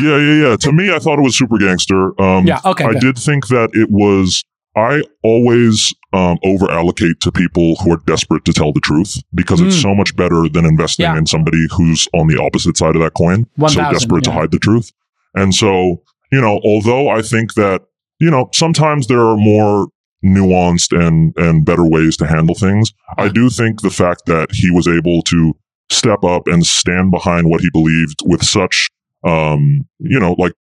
[SPEAKER 4] yeah, yeah, yeah. To me, I thought it was super gangster. Um,
[SPEAKER 1] yeah. Okay.
[SPEAKER 4] I
[SPEAKER 1] good.
[SPEAKER 4] did think that it was. I always um, over allocate to people who are desperate to tell the truth because it's
[SPEAKER 1] Mm.
[SPEAKER 4] so much better than investing
[SPEAKER 1] Yeah.
[SPEAKER 4] in somebody who's on the opposite side of that coin, so
[SPEAKER 1] 1000,
[SPEAKER 4] desperate to hide the truth. And so, you know, although I think that you know sometimes there are more nuanced and and better ways to handle things, I do think the fact that he was able to step up and stand behind what he believed with such um you know like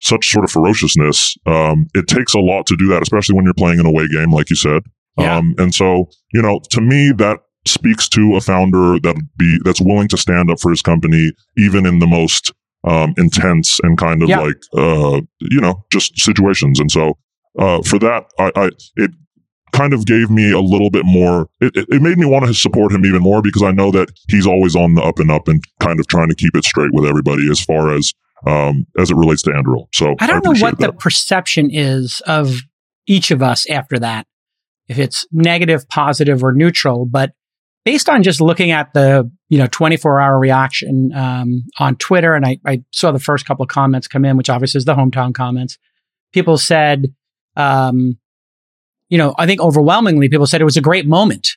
[SPEAKER 4] such sort of ferociousness um it takes a lot to do that especially when you're playing an away game like you said
[SPEAKER 1] Yeah.
[SPEAKER 4] um and so you know to me that speaks to a founder that be that's willing to stand up for his company even in the most um intense and kind of
[SPEAKER 1] Yeah.
[SPEAKER 4] like uh you know just situations and so uh for that i i it kind of gave me a little bit more it, it, made me want to support him even more because i know that he's always on the up and up and kind of trying to keep it straight with everybody as far as um as it relates to Anduril. so
[SPEAKER 1] I don't know
[SPEAKER 4] appreciate
[SPEAKER 1] what the perception is of each of us after that, if it's negative, positive, or neutral. But based on just looking at the you know 24 hour reaction um, on Twitter, and I, I saw the first couple of comments come in, which obviously is the hometown comments. People said, um, you know, I think overwhelmingly people said it was a great moment.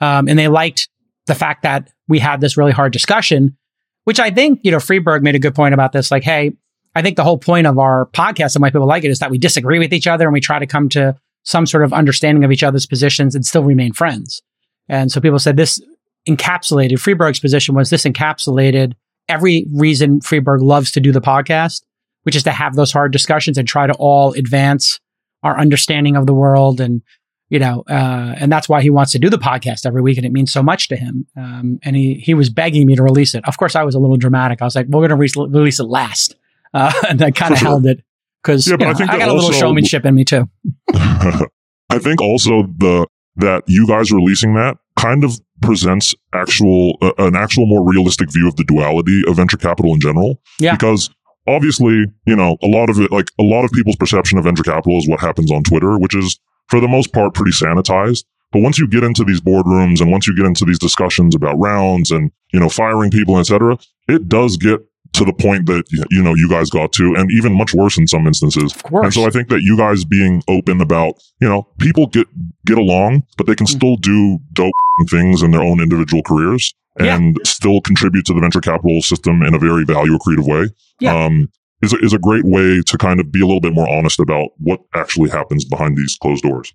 [SPEAKER 1] Um, and they liked the fact that we had this really hard discussion, which I think, you know, Friedberg made a good point about this. Like, hey, I think the whole point of our podcast and why people like it is that we disagree with each other and we try to come to some sort of understanding of each other's positions and still remain friends. And so people said this encapsulated Friedberg's position was this encapsulated every reason Friedberg loves to do the podcast, which is to have those hard discussions and try to all advance our understanding of the world and you know uh, and that's why he wants to do the podcast every week and it means so much to him. Um, and he he was begging me to release it. Of course i was a little dramatic. I was like we're going to re- release it last. Uh, and i kind of held it because yeah, I, I, got a little showmanship in me too.
[SPEAKER 4] I think also the that you guys releasing that kind of presents actual uh, an actual more realistic view of the duality of venture capital in general.
[SPEAKER 1] Yeah.
[SPEAKER 4] Because obviously, you know, a lot of it, like a lot of people's perception of venture capital is what happens on Twitter, which is for the most part pretty sanitized. But once you get into these boardrooms and once you get into these discussions about rounds and, you know, firing people, et cetera, it does get to the point that you know you guys got to and even much worse in some instances
[SPEAKER 1] of course
[SPEAKER 4] and so i think that you guys being open about you know people get get along but they can mm-hmm. still do dope things in their own individual careers and yeah. still contribute to the venture capital system in a very value accretive way
[SPEAKER 1] yeah. um
[SPEAKER 4] is a, is a great way to kind of be a little bit more honest about what actually happens behind these closed doors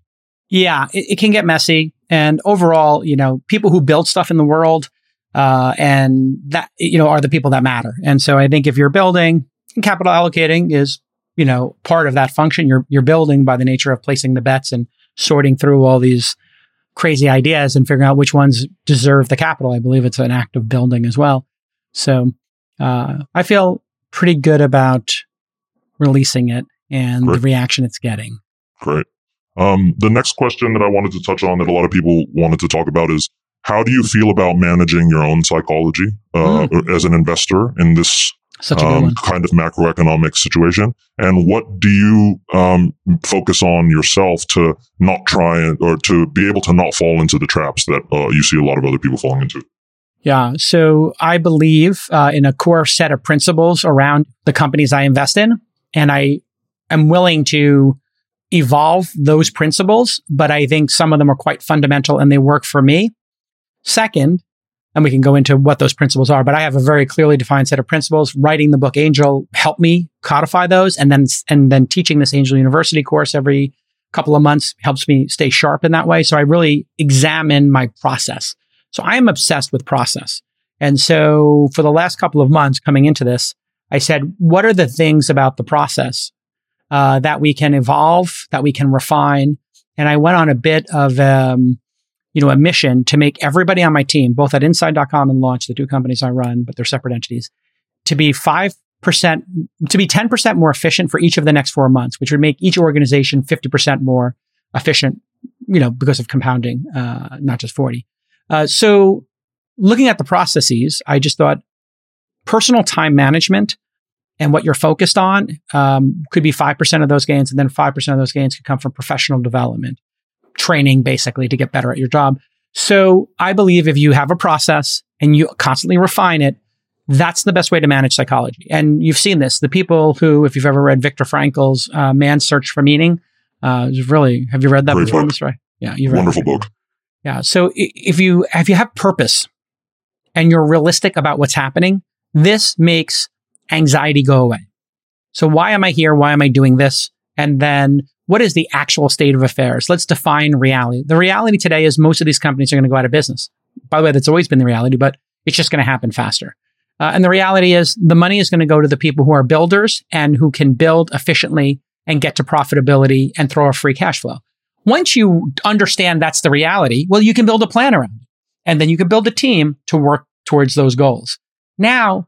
[SPEAKER 1] yeah it, it can get messy and overall you know people who build stuff in the world uh, and that, you know, are the people that matter. And so I think if you're building, capital allocating is, you know, part of that function. You're, you're building by the nature of placing the bets and sorting through all these crazy ideas and figuring out which ones deserve the capital. I believe it's an act of building as well. So, uh, I feel pretty good about releasing it and Great. the reaction it's getting.
[SPEAKER 4] Great. Um, the next question that I wanted to touch on that a lot of people wanted to talk about is how do you feel about managing your own psychology uh, mm. as an investor in this um, kind of macroeconomic situation? And what do you um, focus on yourself to not try and, or to be able to not fall into the traps that uh, you see a lot of other people falling into?
[SPEAKER 1] Yeah. So I believe uh, in a core set of principles around the companies I invest in. And I am willing to evolve those principles, but I think some of them are quite fundamental and they work for me. Second, and we can go into what those principles are, but I have a very clearly defined set of principles. Writing the book Angel helped me codify those and then, and then teaching this Angel University course every couple of months helps me stay sharp in that way. So I really examine my process. So I am obsessed with process. And so for the last couple of months coming into this, I said, what are the things about the process uh, that we can evolve, that we can refine? And I went on a bit of um, you know, a mission to make everybody on my team, both at inside.com and launch, the two companies I run, but they're separate entities, to be 5%, to be 10% more efficient for each of the next four months, which would make each organization 50% more efficient, you know, because of compounding, uh, not just 40. Uh, so looking at the processes, I just thought personal time management and what you're focused on um, could be 5% of those gains, and then 5% of those gains could come from professional development training basically to get better at your job. So I believe if you have a process and you constantly refine it, that's the best way to manage psychology. And you've seen this. The people who, if you've ever read Viktor Frankl's uh, Man's Search for Meaning, uh, really, have you read that Great before, Mr. Ray?
[SPEAKER 4] Yeah, you've read Wonderful book.
[SPEAKER 1] Yeah. So if you, if you have purpose and you're realistic about what's happening, this makes anxiety go away. So why am I here? Why am I doing this? And then what is the actual state of affairs? Let's define reality. The reality today is most of these companies are going to go out of business. By the way, that's always been the reality, but it's just going to happen faster. Uh, and the reality is the money is going to go to the people who are builders and who can build efficiently and get to profitability and throw a free cash flow. Once you understand that's the reality, well, you can build a plan around it. And then you can build a team to work towards those goals. Now,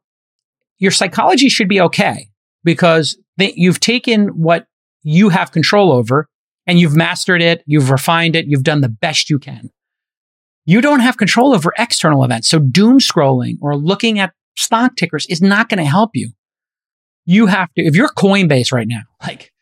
[SPEAKER 1] your psychology should be okay because you've taken what you have control over and you've mastered it, you've refined it, you've done the best you can. You don't have control over external events. So doom scrolling or looking at stock tickers is not going to help you. You have to, if you're Coinbase right now, like,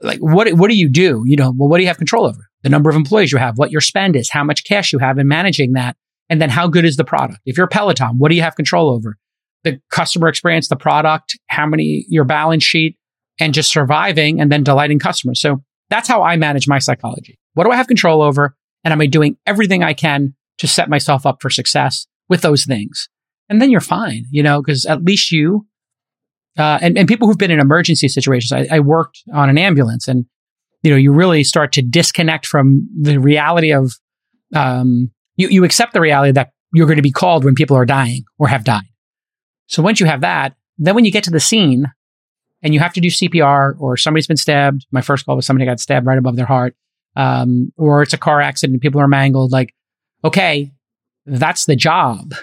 [SPEAKER 1] like what, what do you do? You know, well, what do you have control over? The number of employees you have, what your spend is, how much cash you have in managing that. And then how good is the product? If you're Peloton, what do you have control over? The customer experience, the product, how many, your balance sheet, and just surviving and then delighting customers. So That's how I manage my psychology. What do I have control over? And am I doing everything I can to set myself up for success with those things? And then you're fine, you know, because at least you, uh, and, and people who've been in emergency situations, I, I worked on an ambulance and, you know, you really start to disconnect from the reality of, um, you, you accept the reality that you're going to be called when people are dying or have died. So once you have that, then when you get to the scene and you have to do CPR or somebody's been stabbed, my first call was somebody got stabbed right above their heart, um, or it's a car accident people are mangled. Like, okay, that's the job.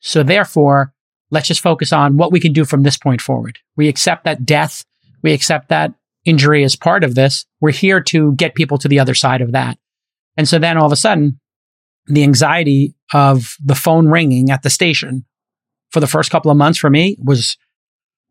[SPEAKER 1] So therefore, let's just focus on what we can do from this point forward. We accept that death, we accept that injury as part of this. We're here to get people to the other side of that. And so then all of a sudden, the anxiety of the phone ringing at the station for the first couple of months for me was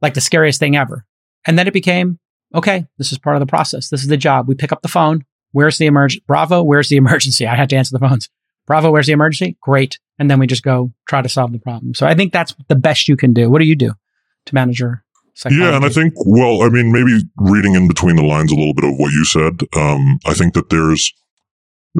[SPEAKER 1] like the scariest thing ever. And then it became, okay, this is part of the process. This is the job. We pick up the phone. Where's the emergency? Bravo, where's the emergency? I had to answer the phones. Bravo, where's the emergency? Great. And then we just go try to solve the problem. So I think that's the best you can do. What do you do to manage your psychology?
[SPEAKER 4] Yeah, and I think, well, I mean, maybe reading in between the lines a little bit of what you said, um, I think that there's,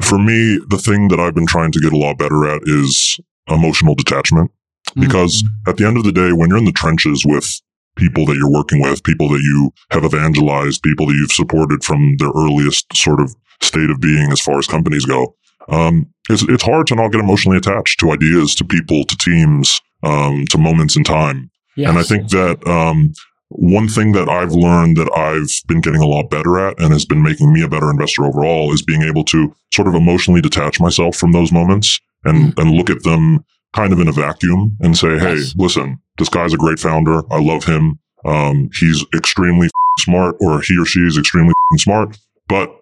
[SPEAKER 4] for me, the thing that I've been trying to get a lot better at is emotional detachment. Because mm-hmm. at the end of the day, when you're in the trenches with people that you're working with, people that you have evangelized, people that you've supported from their earliest sort of state of being as far as companies go, um, it's, it's hard to not get emotionally attached to ideas, to people, to teams, um, to moments in time. Yes. And I think that um, one thing that I've learned that I've been getting a lot better at and has been making me a better investor overall is being able to sort of emotionally detach myself from those moments and, mm-hmm. and look at them kind of in a vacuum and say, Hey, yes. listen, this guy's a great founder. I love him. Um, he's extremely smart or he or she is extremely smart, but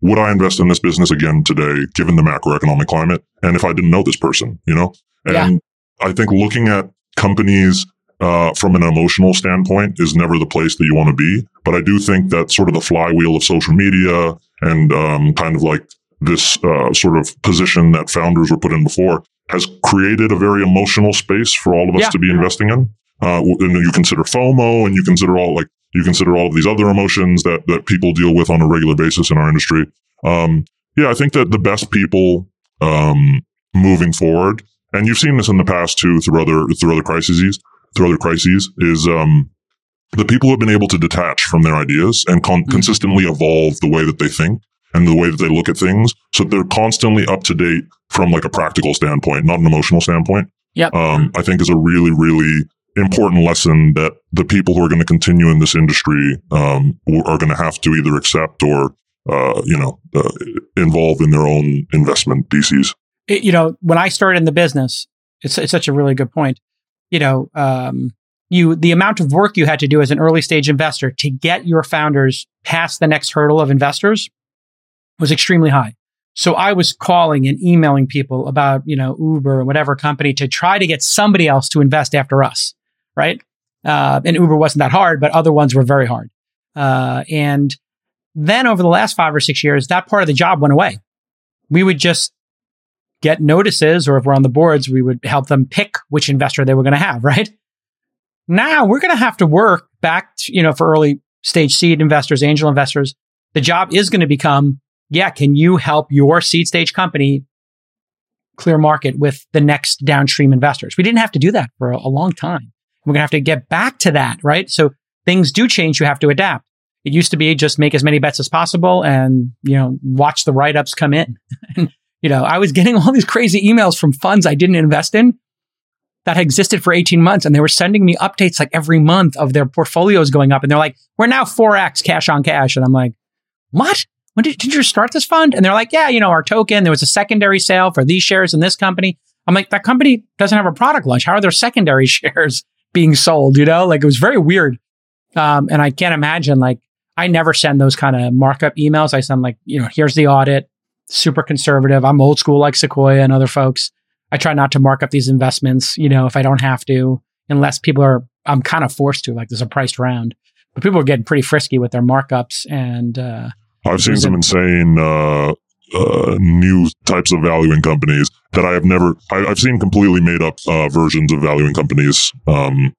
[SPEAKER 4] would I invest in this business again today, given the macroeconomic climate? And if I didn't know this person, you know, and yeah. I think looking at companies uh, from an emotional standpoint is never the place that you want to be. But I do think that sort of the flywheel of social media and um, kind of like this uh, sort of position that founders were put in before has created a very emotional space for all of us yeah. to be investing in. Uh, and you consider FOMO and you consider all like you consider all of these other emotions that that people deal with on a regular basis in our industry. Um, yeah, I think that the best people um, moving forward, and you've seen this in the past too through other through other crises, through other crises, is um, the people who have been able to detach from their ideas and con- mm-hmm. consistently evolve the way that they think and the way that they look at things. So they're constantly up to date from like a practical standpoint, not an emotional standpoint.
[SPEAKER 1] Yeah.
[SPEAKER 4] Um, I think is a really, really important lesson that the people who are going to continue in this industry um, are going to have to either accept or, uh, you know, uh, involve in their own investment theses.
[SPEAKER 1] It, you know, when I started in the business, it's, it's such a really good point. You know, um, you the amount of work you had to do as an early stage investor to get your founders past the next hurdle of investors was extremely high. So I was calling and emailing people about, you know, Uber or whatever company to try to get somebody else to invest after us, right? Uh, and Uber wasn't that hard, but other ones were very hard. Uh, and then over the last five or six years, that part of the job went away. We would just get notices, or if we're on the boards, we would help them pick which investor they were going to have, right? Now we're going to have to work back, to, you know, for early stage seed investors, angel investors. The job is going to become yeah, can you help your seed stage company clear market with the next downstream investors? We didn't have to do that for a, a long time. We're going to have to get back to that, right? So things do change. You have to adapt. It used to be just make as many bets as possible and, you know, watch the write ups come in. and, you know, I was getting all these crazy emails from funds I didn't invest in that had existed for 18 months and they were sending me updates like every month of their portfolios going up. And they're like, we're now 4x cash on cash. And I'm like, what? When did, did you start this fund? And they're like, yeah, you know, our token, there was a secondary sale for these shares in this company. I'm like, that company doesn't have a product launch. How are their secondary shares being sold? You know, like it was very weird. Um, and I can't imagine, like, I never send those kind of markup emails. I send like, you know, here's the audit, super conservative. I'm old school like Sequoia and other folks. I try not to mark up these investments, you know, if I don't have to, unless people are, I'm kind of forced to, like there's a priced round. But people are getting pretty frisky with their markups and, uh,
[SPEAKER 4] I've seen some insane uh, uh, new types of valuing companies that I have never. I, have seen completely made up uh, versions of valuing companies um,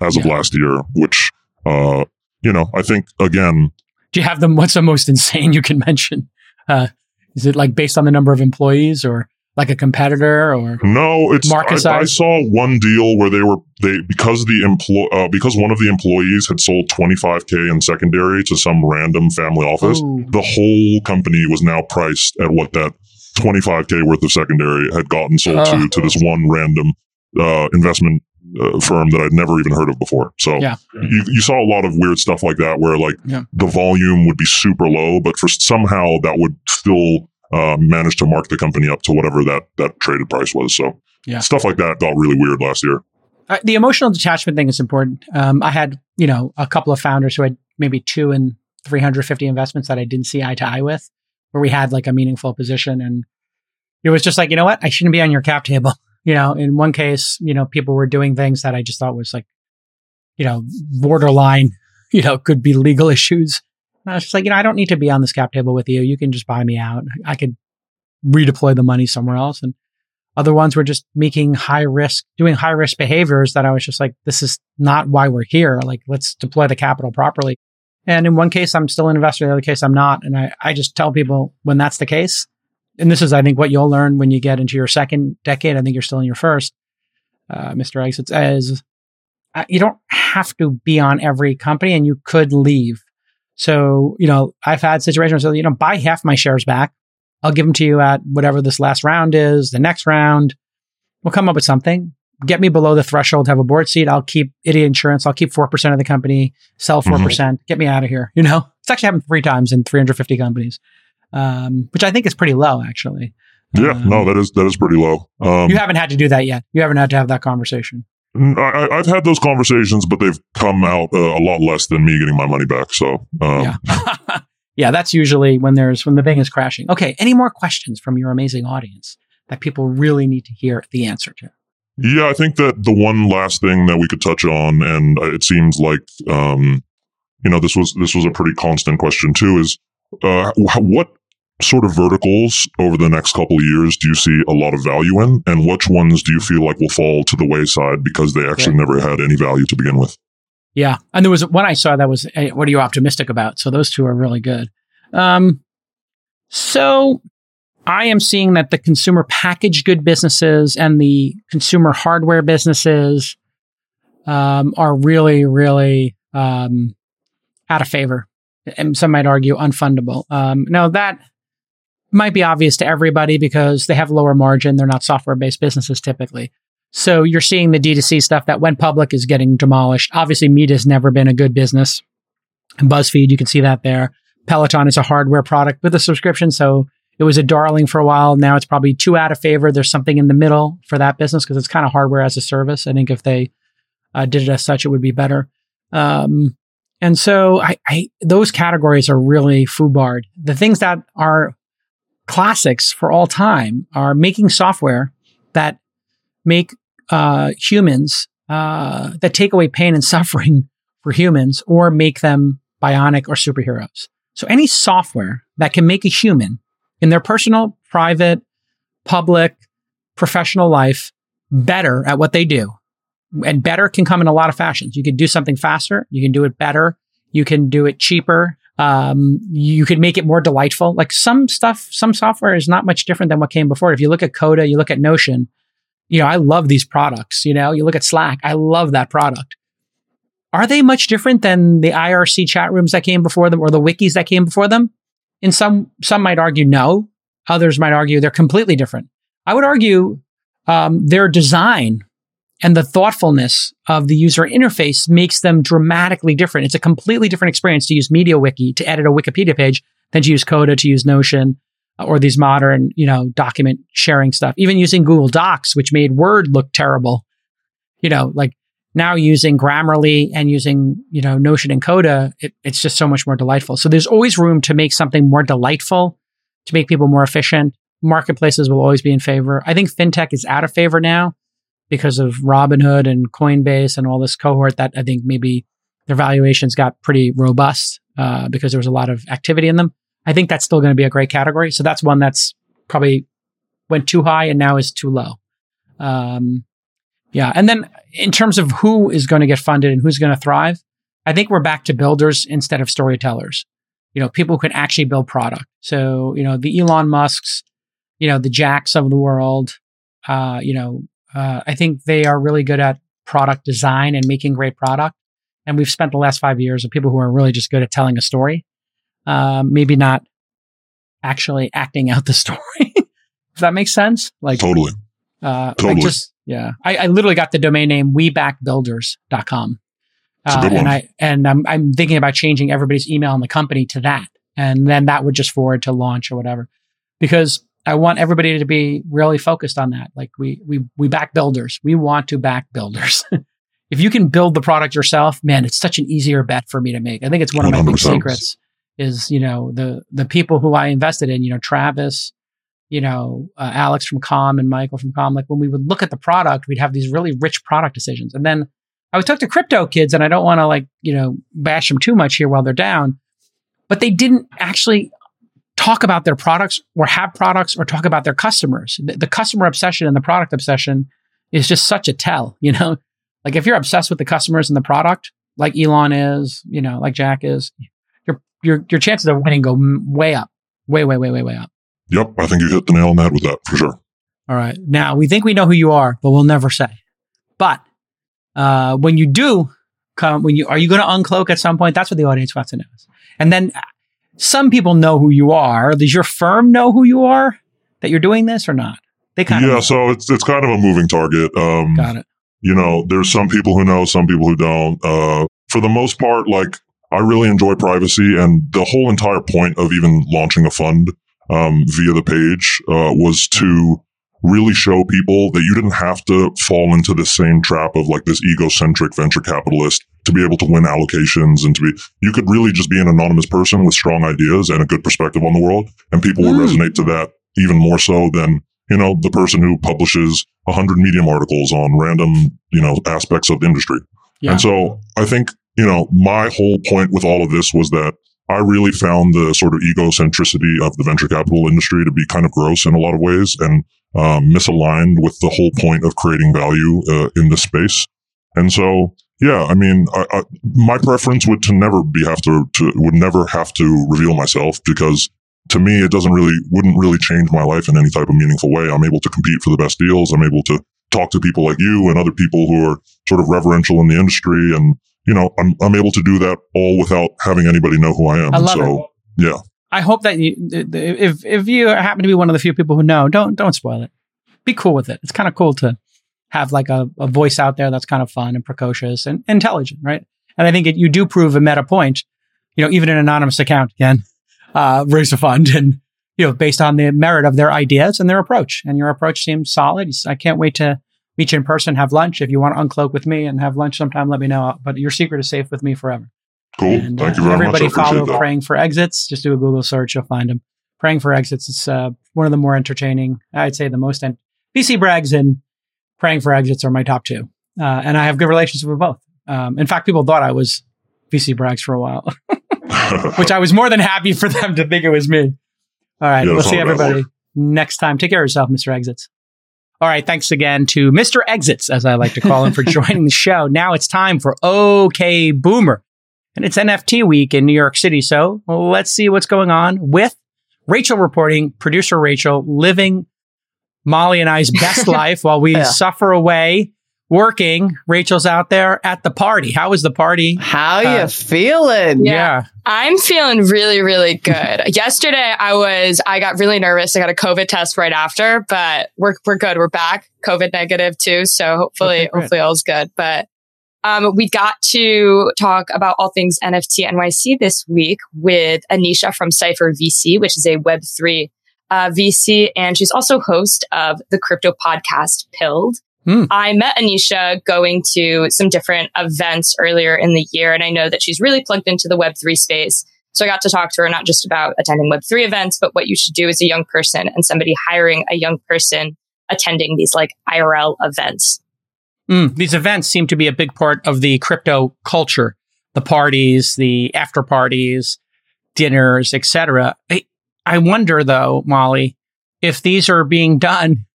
[SPEAKER 4] as of last year, which uh, you know I think again
[SPEAKER 1] Do you have them? What's the most insane you can mention? Uh, is it like based on the number of employees or like a competitor or
[SPEAKER 4] no? It's
[SPEAKER 1] market
[SPEAKER 4] I, I saw one deal where they were they because the employ uh, because one of the employees had sold 25k in secondary to some random family office.
[SPEAKER 1] Ooh.
[SPEAKER 4] The whole company was now priced at what that 25k worth of secondary had gotten sold
[SPEAKER 1] Oh.
[SPEAKER 4] to to this one random uh, investment uh, firm that I'd never even heard of before. So
[SPEAKER 1] Yeah.
[SPEAKER 4] you, you saw a lot of weird stuff like that where like
[SPEAKER 1] Yeah.
[SPEAKER 4] the volume would be super low, but for somehow that would still uh, manage to mark the company up to whatever that that traded price was. So
[SPEAKER 1] Yeah.
[SPEAKER 4] stuff like that got really weird last year.
[SPEAKER 1] Uh, the emotional detachment thing is important. Um, I had, you know, a couple of founders who had maybe two and 350 investments that I didn't see eye to eye with, where we had like a meaningful position. And it was just like, you know what? I shouldn't be on your cap table. You know, in one case, you know, people were doing things that I just thought was like, you know, borderline, you know, could be legal issues. And I was just like, you know, I don't need to be on this cap table with you. You can just buy me out. I could redeploy the money somewhere else. And other ones were just making high risk, doing high risk behaviors that I was just like, this is not why we're here. Like, let's deploy the capital properly. And in one case, I'm still an investor. In the other case, I'm not. And I, I just tell people when that's the case, and this is, I think, what you'll learn when you get into your second decade. I think you're still in your first, uh, Mr. Exits, as uh, you don't have to be on every company and you could leave. So, you know, I've had situations where, you know, buy half my shares back. I'll give them to you at whatever this last round is, the next round. We'll come up with something. Get me below the threshold, have a board seat. I'll keep idiot insurance. I'll keep 4% of the company, sell 4%, percent get me out of here. You know, it's actually happened three times in 350 companies, um, which I think is pretty low, actually.
[SPEAKER 4] Yeah,
[SPEAKER 1] Um,
[SPEAKER 4] no, that is that is pretty low. Um,
[SPEAKER 1] You haven't had to do that yet. You haven't had to have that conversation.
[SPEAKER 4] I, I've had those conversations, but they've come out uh, a lot less than me getting my money back. So um,
[SPEAKER 1] yeah. yeah, that's usually when there's when the thing is crashing. Okay, any more questions from your amazing audience that people really need to hear the answer to?
[SPEAKER 4] Yeah, I think that the one last thing that we could touch on, and it seems like um, you know this was this was a pretty constant question too, is uh, what sort of verticals over the next couple of years do you see a lot of value in, and which ones do you feel like will fall to the wayside because they actually never had any value to begin with?
[SPEAKER 1] Yeah, and there was one I saw that was, hey, "What are you optimistic about?" So those two are really good. Um, so I am seeing that the consumer packaged good businesses and the consumer hardware businesses um, are really, really um, out of favor, and some might argue unfundable. Um, now that might be obvious to everybody because they have lower margin; they're not software-based businesses typically. So you're seeing the D2C stuff that went public is getting demolished. Obviously, Meet has never been a good business. BuzzFeed, you can see that there. Peloton is a hardware product with a subscription. So it was a darling for a while. Now it's probably too out of favor. There's something in the middle for that business because it's kind of hardware as a service. I think if they uh, did it as such, it would be better. Um, and so I, I, those categories are really foobarred. The things that are classics for all time are making software that make uh, humans uh, that take away pain and suffering for humans or make them bionic or superheroes. So any software that can make a human in their personal, private, public, professional life better at what they do. And better can come in a lot of fashions. You can do something faster. You can do it better. You can do it cheaper. Um, you could make it more delightful. Like some stuff, some software is not much different than what came before. If you look at Coda, you look at Notion, you know, I love these products. You know, you look at Slack, I love that product. Are they much different than the IRC chat rooms that came before them or the wikis that came before them? In some, some might argue no. Others might argue they're completely different. I would argue um, their design and the thoughtfulness of the user interface makes them dramatically different. It's a completely different experience to use MediaWiki to edit a Wikipedia page than to use Coda, to use Notion, uh, or these modern, you know, document sharing stuff. Even using Google Docs, which made Word look terrible. You know, like now using Grammarly and using, you know, Notion and Coda, it, it's just so much more delightful. So there's always room to make something more delightful, to make people more efficient. Marketplaces will always be in favor. I think fintech is out of favor now because of Robinhood and Coinbase and all this cohort that I think maybe their valuations got pretty robust uh, because there was a lot of activity in them. I think that's still going to be a great category. So that's one that's probably went too high and now is too low. Um, yeah. And then in terms of who is going to get funded and who's going to thrive, I think we're back to builders instead of storytellers. you know, people who can actually build product. So, you know, the Elon Musks, you know, the Jacks of the world, uh, you know, uh, I think they are really good at product design and making great product. And we've spent the last five years of people who are really just good at telling a story. Um, maybe not actually acting out the story. if that makes sense. Like
[SPEAKER 4] totally.
[SPEAKER 1] Uh, totally. just, yeah. I, I, literally got the domain name webackbuilders.com. Uh, and I, and I'm, I'm thinking about changing everybody's email in the company to that. And then that would just forward to launch or whatever, because I want everybody to be really focused on that. Like we, we, we back builders. We want to back builders. if you can build the product yourself, man, it's such an easier bet for me to make. I think it's one of my big secrets is, you know, the, the people who I invested in, you know, Travis, you know, uh, Alex from Calm and Michael from Calm, like when we would look at the product, we'd have these really rich product decisions. And then I would talk to crypto kids and I don't want to like, you know, bash them too much here while they're down, but they didn't actually talk about their products or have products or talk about their customers. The, the customer obsession and the product obsession is just such a tell, you know, like if you're obsessed with the customers and the product, like Elon is, you know, like Jack is, your, your, your chances of winning go way up, way, way, way, way, way up.
[SPEAKER 4] Yep, I think you hit the nail on that with that for sure.
[SPEAKER 1] All right. Now we think we know who you are, but we'll never say. But uh, when you do come, when you are you going to uncloak at some point? That's what the audience wants to know. And then some people know who you are. Does your firm know who you are that you're doing this or not?
[SPEAKER 4] They kind yeah. Of yeah. so it's it's kind of a moving target. Um,
[SPEAKER 1] Got it.
[SPEAKER 4] You know, there's some people who know, some people who don't. Uh, for the most part, like I really enjoy privacy, and the whole entire point of even launching a fund um, via the page uh, was to really show people that you didn't have to fall into the same trap of like this egocentric venture capitalist to be able to win allocations and to be you could really just be an anonymous person with strong ideas and a good perspective on the world and people mm. will resonate to that even more so than you know the person who publishes 100 medium articles on random you know aspects of the industry yeah. and so i think you know my whole point with all of this was that I really found the sort of egocentricity of the venture capital industry to be kind of gross in a lot of ways and um, misaligned with the whole point of creating value uh, in this space. And so, yeah, I mean, I, I, my preference would to never be have to, to would never have to reveal myself because to me, it doesn't really wouldn't really change my life in any type of meaningful way. I'm able to compete for the best deals. I'm able to talk to people like you and other people who are sort of reverential in the industry and you know, I'm, I'm able to do that all without having anybody know who I am.
[SPEAKER 1] I love
[SPEAKER 4] so,
[SPEAKER 1] it.
[SPEAKER 4] yeah.
[SPEAKER 1] I hope that you, if, if you happen to be one of the few people who know, don't, don't spoil it. Be cool with it. It's kind of cool to have like a, a voice out there that's kind of fun and precocious and intelligent, right? And I think it, you do prove a meta point, you know, even an anonymous account can, uh, raise a fund and, you know, based on the merit of their ideas and their approach. And your approach seems solid. I can't wait to meet you in person, have lunch. If you want to uncloak with me and have lunch sometime, let me know. But your secret is safe with me forever.
[SPEAKER 4] Cool. And, Thank uh, you very
[SPEAKER 1] everybody
[SPEAKER 4] much.
[SPEAKER 1] Everybody follow
[SPEAKER 4] that.
[SPEAKER 1] Praying for Exits. Just do a Google search. You'll find them. Praying for Exits. It's uh, one of the more entertaining, I'd say the most. En- VC Brags and Praying for Exits are my top two. Uh, and I have good relations with both. Um, in fact, people thought I was VC Brags for a while, which I was more than happy for them to think it was me. All right. Yeah, we'll see everybody next time. Take care of yourself, Mr. Exits. All right. Thanks again to Mr. Exits, as I like to call him, for joining the show. Now it's time for OK Boomer. And it's NFT week in New York City. So let's see what's going on with Rachel reporting, producer Rachel living Molly and I's best life while we yeah. suffer away working. Rachel's out there at the party. How was the party?
[SPEAKER 2] How uh, you feeling?
[SPEAKER 1] Yeah. yeah.
[SPEAKER 5] I'm feeling really, really good. Yesterday I was I got really nervous. I got a COVID test right after, but we're we're good. We're back. COVID negative too. So hopefully okay, hopefully all's good. But um, we got to talk about all things NFT NYC this week with Anisha from Cyphr VC, which is a Web3 uh, VC, and she's also host of the crypto podcast Pilled. Mm. I met Anisha going to some different events earlier in the year, and I know that she's really plugged into the Web3 space. So I got to talk to her not just about attending Web3 events, but what you should do as a young person and somebody hiring a young person attending these like IRL events.
[SPEAKER 1] Mm, these events seem to be a big part of the crypto culture, the parties, the after parties, dinners, etc. I, wonder though, Molly, if these are being done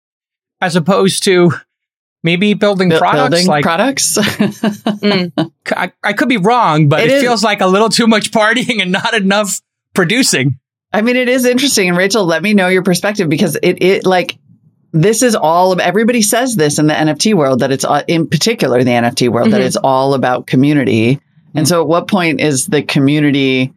[SPEAKER 1] as opposed to maybe building products
[SPEAKER 2] building
[SPEAKER 1] like
[SPEAKER 2] products
[SPEAKER 1] mm. I, I, could be wrong but it, it feels like a little too much partying and not enough producing.
[SPEAKER 2] I mean, it is interesting. And Rachel, let me know your perspective because it, it like, this is all of everybody says this in the NFT world that it's uh, in particular the NFT world mm-hmm. that it's all about community. And so at what point is the community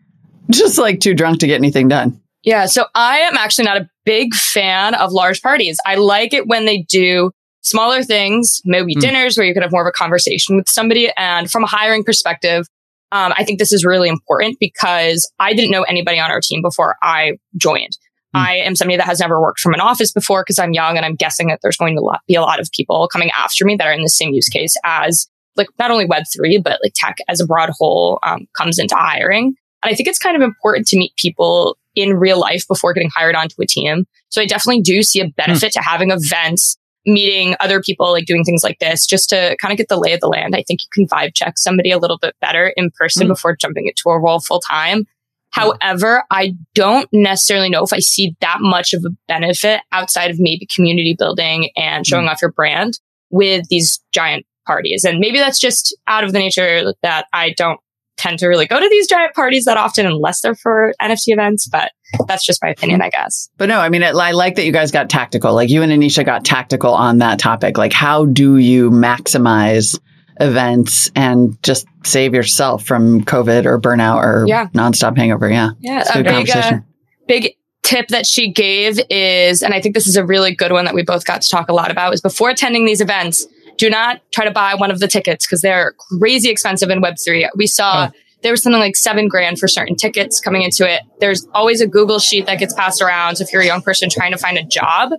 [SPEAKER 2] just like too drunk to get anything done?
[SPEAKER 5] Yeah. So I am actually not a big fan of large parties. I like it when they do smaller things, maybe mm. dinners where you can have more of a conversation with somebody. And from a hiring perspective, um, I think this is really important because I didn't know anybody on our team before I joined. Mm. I am somebody that has never worked from an office before because I'm young and I'm guessing that there's going to be a lot of people coming after me that are in the same use case as like not only Web3, but like tech as a broad whole um, comes into hiring. And I think it's kind of important to meet people in real life before getting hired onto a team. So I definitely do see a benefit mm. to having events, meeting other people, like doing things like this, just to kind of get the lay of the land. I think you can vibe check somebody a little bit better in person mm. before jumping into a role full time. However, I don't necessarily know if I see that much of a benefit outside of maybe community building and showing mm. off your brand with these giant parties. And maybe that's just out of the nature that I don't tend to really go to these giant parties that often unless they're for NFT events, but that's just my opinion, I guess.
[SPEAKER 2] But no, I mean, I like that you guys got tactical. Like you and Anisha got tactical on that topic. Like, how do you maximize events and just save yourself from COVID or burnout or yeah. nonstop hangover? Yeah.
[SPEAKER 5] Yeah. A big, uh, big tip that she gave is, and I think this is a really good one that we both got to talk a lot about, is before attending these events, do not try to buy one of the tickets because they're crazy expensive in Web3. We saw oh. there was something like seven grand for certain tickets coming into it. There's always a Google sheet that gets passed around. So if you're a young person trying to find a job,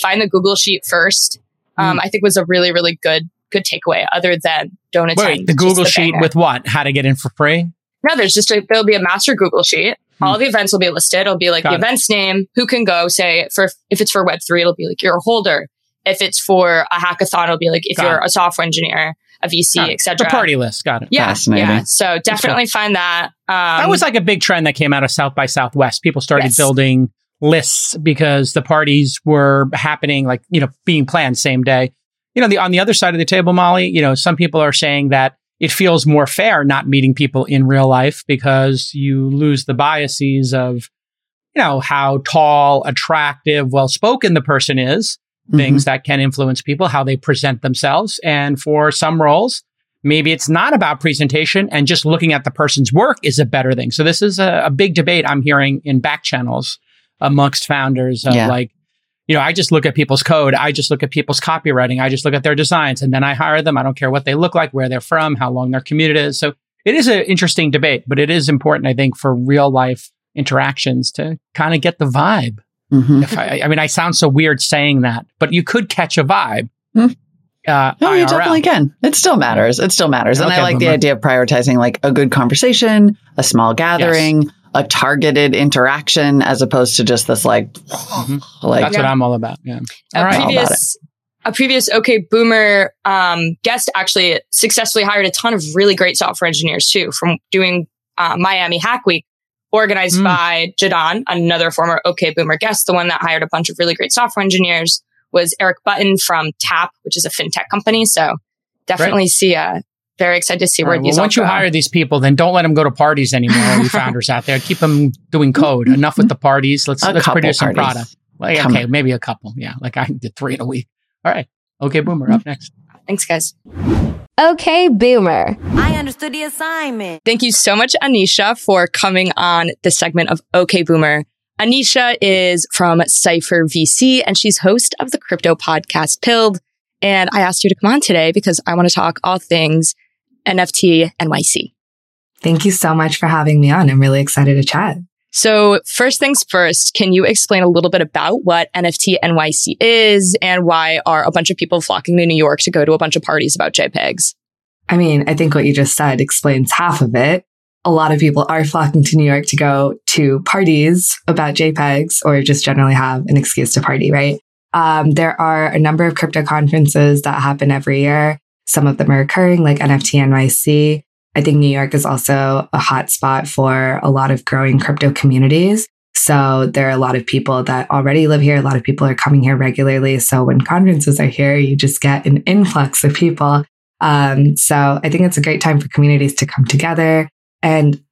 [SPEAKER 5] find the Google sheet first. Um, mm. I think was a really, really good, good takeaway other than don't attend.
[SPEAKER 1] Wait, the Google the sheet with what? How to get in for free?
[SPEAKER 5] No, there's just a, there'll be a master Google sheet. Mm. All the events will be listed. It'll be like Got the it. event's name, who can go. Say for if it's for Web3, it'll be like you're a holder if it's for a hackathon, it'll be like if Got you're it. a software engineer, a VC, etc.
[SPEAKER 1] The party list. Got it.
[SPEAKER 5] Yeah. Yeah. So definitely find that.
[SPEAKER 1] Um, that was like a big trend that came out of South by Southwest. People started yes. building lists because the parties were happening like, you know, being planned same day. You know, the, on the other side of the table, Molly, you know, some people are saying that it feels more fair not meeting people in real life because you lose the biases of, you know, how tall, attractive, well spoken the person is things mm-hmm. that can influence people, how they present themselves. And for some roles, maybe it's not about presentation and just looking at the person's work is a better thing. So this is a, a big debate I'm hearing in back channels amongst founders of yeah. like, you know, I just look at people's code. I just look at people's copywriting. I just look at their designs and then I hire them. I don't care what they look like, where they're from, how long their commute is. So it is an interesting debate, but it is important, I think, for real life interactions to kind of get the vibe. Mm-hmm. If I, I mean, I sound so weird saying that, but you could catch a vibe. Mm.
[SPEAKER 2] Uh, no, you definitely can. It still matters. It still matters. And okay, I like the idea of prioritizing like a good conversation, a small gathering, yes. a targeted interaction, as opposed to just this like,
[SPEAKER 1] mm-hmm. like that's yeah. what I'm all about. Yeah.
[SPEAKER 5] A right. previous, a previous OK Boomer um, guest actually successfully hired a ton of really great software engineers too from doing uh, Miami Hack Week organized mm. by Jadon, another former OK Boomer guest. The one that hired a bunch of really great software engineers was Eric Button from Tap, which is a fintech company. So definitely right. see uh very excited to see where right, these.
[SPEAKER 1] Well, once you hire these people, then don't let them go to parties anymore. you founders out there, keep them doing code. Enough with the parties. Let's a let's produce some product. Well, okay, maybe a couple. Yeah, like I did three in a week. All right. OK Boomer up next.
[SPEAKER 5] Thanks, guys.
[SPEAKER 6] Okay, Boomer.
[SPEAKER 7] I understood the assignment.
[SPEAKER 5] Thank you so much, Anisha, for coming on this segment of OK Boomer. Anisha is from Cyphr VC and she's host of the crypto podcast Pilled. And I asked you to come on today because I want to talk all things NFT NYC.
[SPEAKER 8] Thank you so much for having me on. I'm really excited to chat.
[SPEAKER 5] So first things first, can you explain a little bit about what NFT NYC is and why are a bunch of people flocking to New York to go to a bunch of parties about JPEGs?
[SPEAKER 8] I mean, I think what you just said explains half of it. A lot of people are flocking to New York to go to parties about JPEGs or just generally have an excuse to party, right? Um, there are a number of crypto conferences that happen every year. Some of them are occurring, like NFT NYC. I think New York is also a hot spot for a lot of growing crypto communities. So there are a lot of people that already live here. A lot of people are coming here regularly. So when conferences are here, you just get an influx of people. Um, so I think it's a great time for communities to come together. And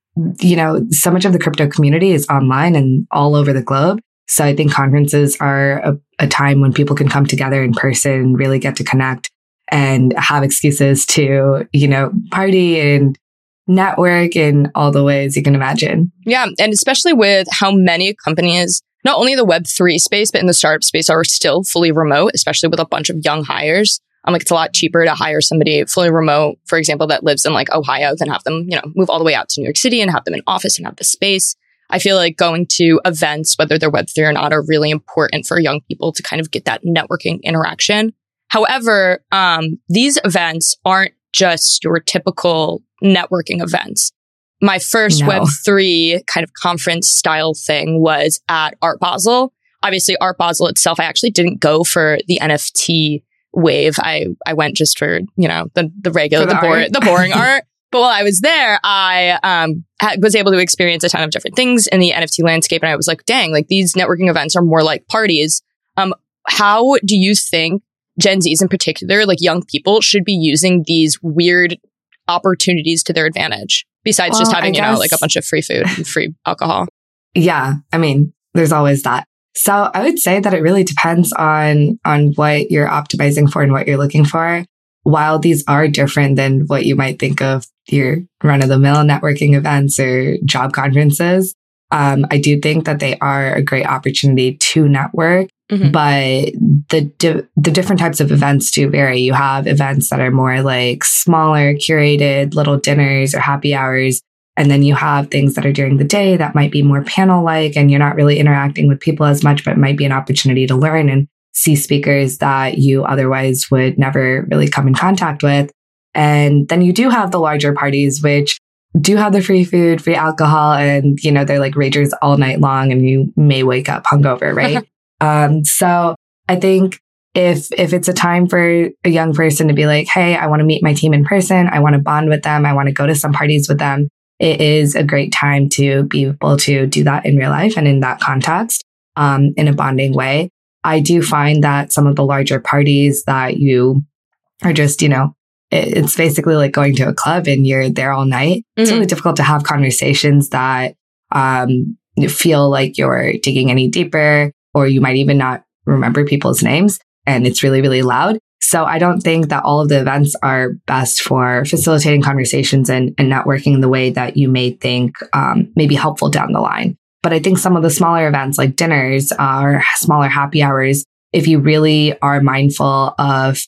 [SPEAKER 8] you know, so much of the crypto community is online and all over the globe. So I think conferences are a, a time when people can come together in person, really get to connect and have excuses to, you know, party and network in all the ways you can imagine.
[SPEAKER 5] Yeah. And especially with how many companies, not only the Web3 space, but in the startup space are still fully remote, especially with a bunch of young hires. I'm like, it's a lot cheaper to hire somebody fully remote, for example, that lives in like Ohio than have them, you know, move all the way out to New York City and have them in office and have the space. I feel like going to events, whether they're Web3 or not, are really important for young people to kind of get that networking interaction. However, um, these events aren't just your typical networking events. My first
[SPEAKER 8] No.
[SPEAKER 5] Web3 kind of conference style thing was at Art Basel. Obviously, Art Basel itself, I actually didn't go for the NFT wave. I, I went just for, you know, the, the regular,
[SPEAKER 8] the
[SPEAKER 5] the, boring,
[SPEAKER 8] art.
[SPEAKER 5] the boring art. But while I was there, I um, was able to experience a ton of different things in the NFT landscape. And I was like, dang, like these networking events are more like parties. Um, how do you think Gen Zs in particular, like young people, should be using these weird opportunities to their advantage besides just having,
[SPEAKER 8] I
[SPEAKER 5] you know, like a bunch of free food and free alcohol?
[SPEAKER 8] Yeah. I mean, there's always that. So I would say that it really depends on, on what you're optimizing for and what you're looking for. While these are different than what you might think of your run of the mill networking events or job conferences, um, I do think that they are a great opportunity to network.
[SPEAKER 5] Mhm.
[SPEAKER 8] But the di- the different types of events do vary. You have events that are more like smaller, curated little dinners or happy hours and then you have things that are during the day that might be more panel like, and you're not really interacting with people as much, but it might be an opportunity to learn and see speakers that you otherwise would never really come in contact with. And then you do have the larger parties, which do have the free food, free alcohol, and, you know, they're like ragers all night long and you may wake up hungover, right? um, so I think if if it's a time for a young person to be like, hey, I want to meet my team in person, I want to bond with them, I want to go to some parties with them, it is a great time to be able to do that in real life and in that context, um, in a bonding way. I do find that some of the larger parties that you are just, you know, it- it's basically like going to a club and you're there all night. It's
[SPEAKER 5] Mhm.
[SPEAKER 8] really difficult to have conversations that um, feel like you're digging any deeper, or you might even not remember people's names. And it's really, really loud. So I don't think that all of the events are best for facilitating conversations and, and networking in the way that you may think um, may be helpful down the line. But I think some of the smaller events like dinners or smaller happy hours, if you really are mindful of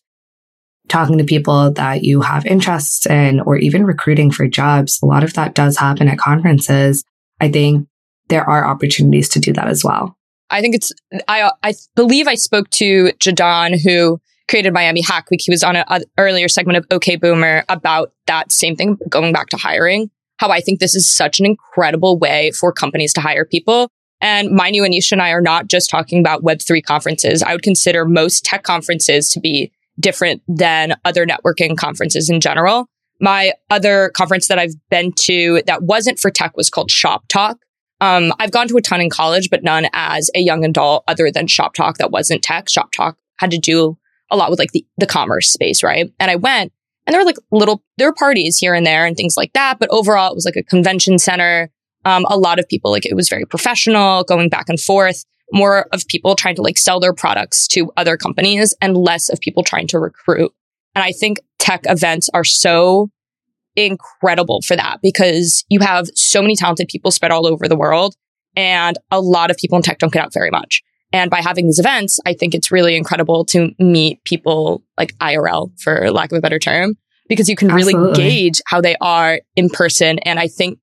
[SPEAKER 8] talking to people that you have interests in or even recruiting for jobs, a lot of that does happen at conferences. I think there are opportunities to do that as well.
[SPEAKER 5] I think it's I I believe I spoke to Jadon who created Miami Hack Week. He was on an earlier segment of OK Boomer about that same thing, going back to hiring. How I think this is such an incredible way for companies to hire people. And mind you, Anisha and I are not just talking about Web3 conferences. I would consider most tech conferences to be different than other networking conferences in general. My other conference that I've been to that wasn't for tech was called Shop Talk. Um, I've gone to a ton in college, but none as a young adult other than Shop Talk that wasn't tech. Shop Talk had to do a lot with like the, the commerce space, right? And I went and there were like little, there were parties here and there and things like that. But overall, it was like a convention center. Um, a lot of people, like it was very professional, going back and forth, more of people trying to like sell their products to other companies and less of people trying to recruit. And I think tech events are so incredible for that because you have so many talented people spread all over the world and a lot of people in tech don't get out very much. And by having these events, I think it's really incredible to meet people like IRL, for lack of a better term, because you can really gauge how they are in person. And I think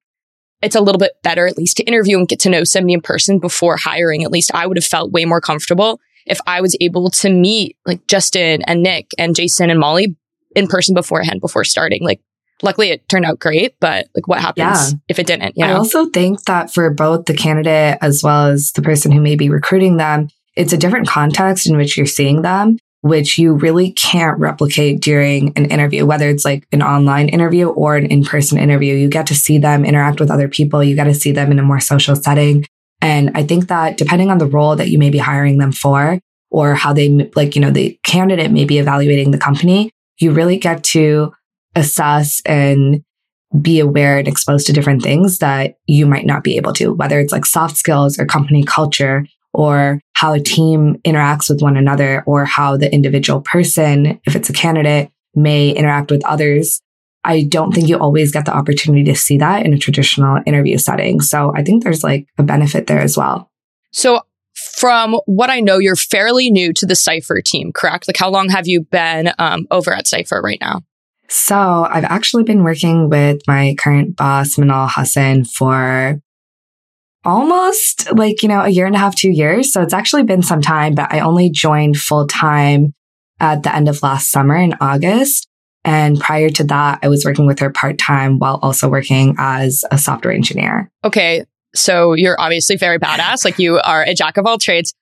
[SPEAKER 5] it's a little bit better, at least to interview and get to know somebody in person before hiring. At least I would have felt way more comfortable if I was able to meet like Justin and Nick and Jason and Molly in person beforehand before starting. Like, luckily it turned out great, but like what happens
[SPEAKER 8] Yeah.
[SPEAKER 5] if it didn't? You
[SPEAKER 8] I also think that for both the candidate as well as the person who may be recruiting them, it's a different context in which you're seeing them, which you really can't replicate during an interview, whether it's like an online interview or an in person interview. You get to see them interact with other people, you get to see them in a more social setting. And I think that depending on the role that you may be hiring them for, or how they, like, you know, the candidate may be evaluating the company, you really get to assess and be aware and exposed to different things that you might not be able to, whether it's like soft skills or company culture or how a team interacts with one another or how the individual person, if it's a candidate, may interact with others. I don't think you always get the opportunity to see that in a traditional interview setting. So I think there's like a benefit there as well.
[SPEAKER 5] So from what I know, you're fairly new to the Cyphr team, correct? Like how long have you been um, over at Cyphr right now?
[SPEAKER 8] So I've actually been working with my current boss, Manal Hassan, for almost like, you know, a year and a half, two years. So it's actually been some time, but I only joined full time at the end of last summer in August. And prior to that, I was working with her part time while also working as a software engineer.
[SPEAKER 5] Okay. So you're obviously very badass. Like you are a jack of all trades.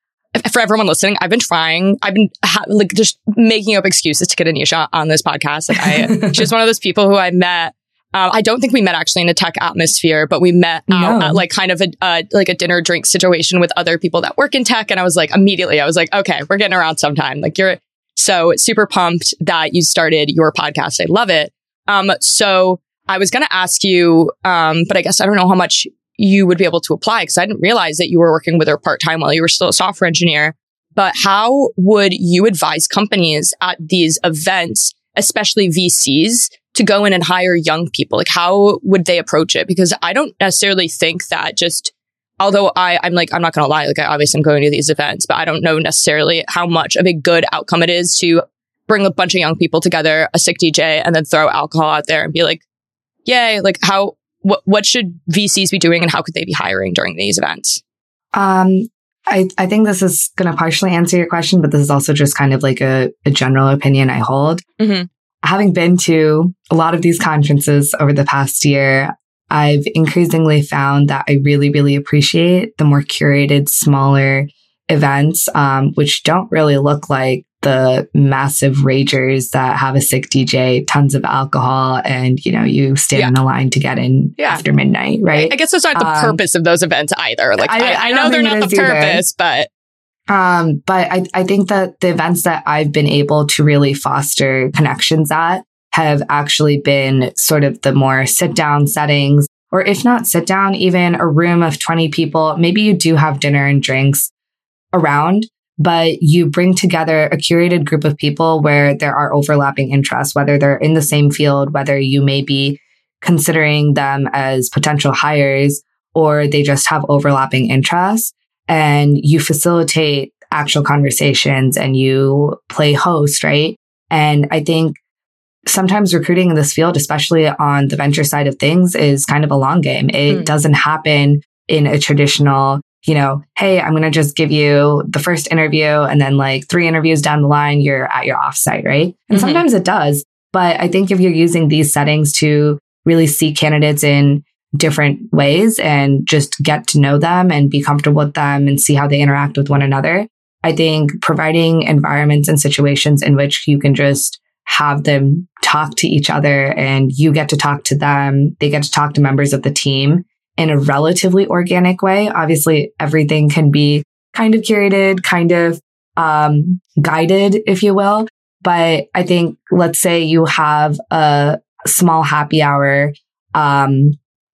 [SPEAKER 5] For everyone listening, I've been trying, I've been ha- like just making up excuses to get Anisha on this podcast. Like I, she's one of those people who I met um, I don't think we met actually in a tech atmosphere, but we met out at like kind of a uh, like a dinner drink situation with other people that work in tech. And I was like, immediately, I was like, okay, we're getting around sometime. Like you're so super pumped that you started your podcast. I love it. Um, so I was going to ask you, um, but I guess I don't know how much you would be able to apply because I didn't realize that you were working with her part time while you were still a software engineer. But how would you advise companies at these events, especially VCs, to go in and hire young people? Like, how would they approach it? Because I don't necessarily think that just, although I, I'm like, I'm not going to lie, like, obviously I obviously am going to these events, but I don't know necessarily how much of a good outcome it is to bring a bunch of young people together, a sick DJ, and then throw alcohol out there and be like, yay, like, how, what, what should VCs be doing and how could they be hiring during these events?
[SPEAKER 8] Um, I, I think this is going to partially answer your question, but this is also just kind of like a, a general opinion I hold. Mm-hmm having been to a lot of these conferences over the past year, I've increasingly found that I really, really appreciate the more curated, smaller events, um, which don't really look like the massive ragers that have a sick DJ, tons of alcohol, and you know you stand yeah. in a line to get in yeah. after midnight, right?
[SPEAKER 5] I guess that's not the um, purpose of those events either. Like I, I, I know they're not the purpose, either. but
[SPEAKER 8] um, but I, I think that the events that I've been able to really foster connections at have actually been sort of the more sit down settings, or if not sit down, even a room of 20 people. Maybe you do have dinner and drinks around, but you bring together a curated group of people where there are overlapping interests, whether they're in the same field, whether you may be considering them as potential hires or they just have overlapping interests and you facilitate actual conversations and you play host, right? And I think sometimes recruiting in this field, especially on the venture side of things, is kind of a long game. It mm. doesn't happen in a traditional, you know, hey, I'm going to just give you the first interview and then like three interviews down the line, you're at your offsite, right? And mm-hmm. sometimes it does. But I think if you're using these settings to really see candidates in different ways and just get to know them and be comfortable with them and see how they interact with one another. I think providing environments and situations in which you can just have them talk to each other and you get to talk to them, they get to talk to members of the team in a relatively organic way. Obviously, everything can be kind of curated, kind of um, guided, if you will. But I think, let's say you have a small happy hour um,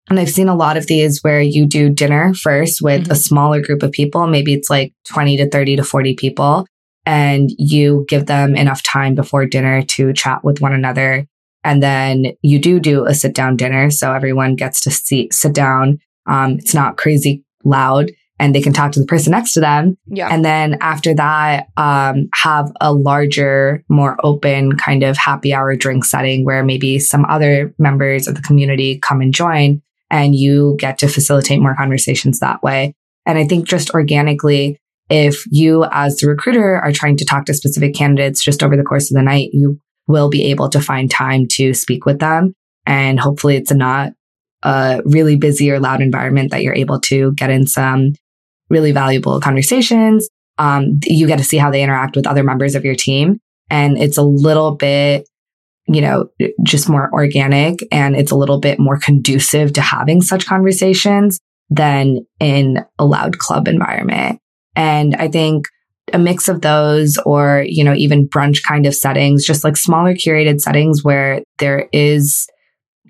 [SPEAKER 8] and I've seen a lot of these where you do dinner first with mm-hmm. a smaller group of people. Maybe it's like 20 to 30 to 40 people and you give them enough time before dinner to chat with one another. And then you do do a sit down dinner. So everyone gets to see, sit down. Um, it's not crazy loud and they can talk to the person next to them. Yeah. And then after that, um, have a larger, more open kind of happy hour drink setting where maybe some other members of the community come and join and you get to facilitate more conversations that way. And I think just organically, if you as the recruiter are trying to talk to specific candidates just over the course of the night, you will be able to find time to speak with them. And hopefully it's not a really busy or loud environment that you're able to get in some really valuable conversations. Um, you get to see how they interact with other members of your team. And it's a little bit you know, just more organic and it's a little bit more conducive to having such conversations than in a loud club environment. And I think a mix of those or, you know, even brunch kind of settings, just like smaller curated settings where there is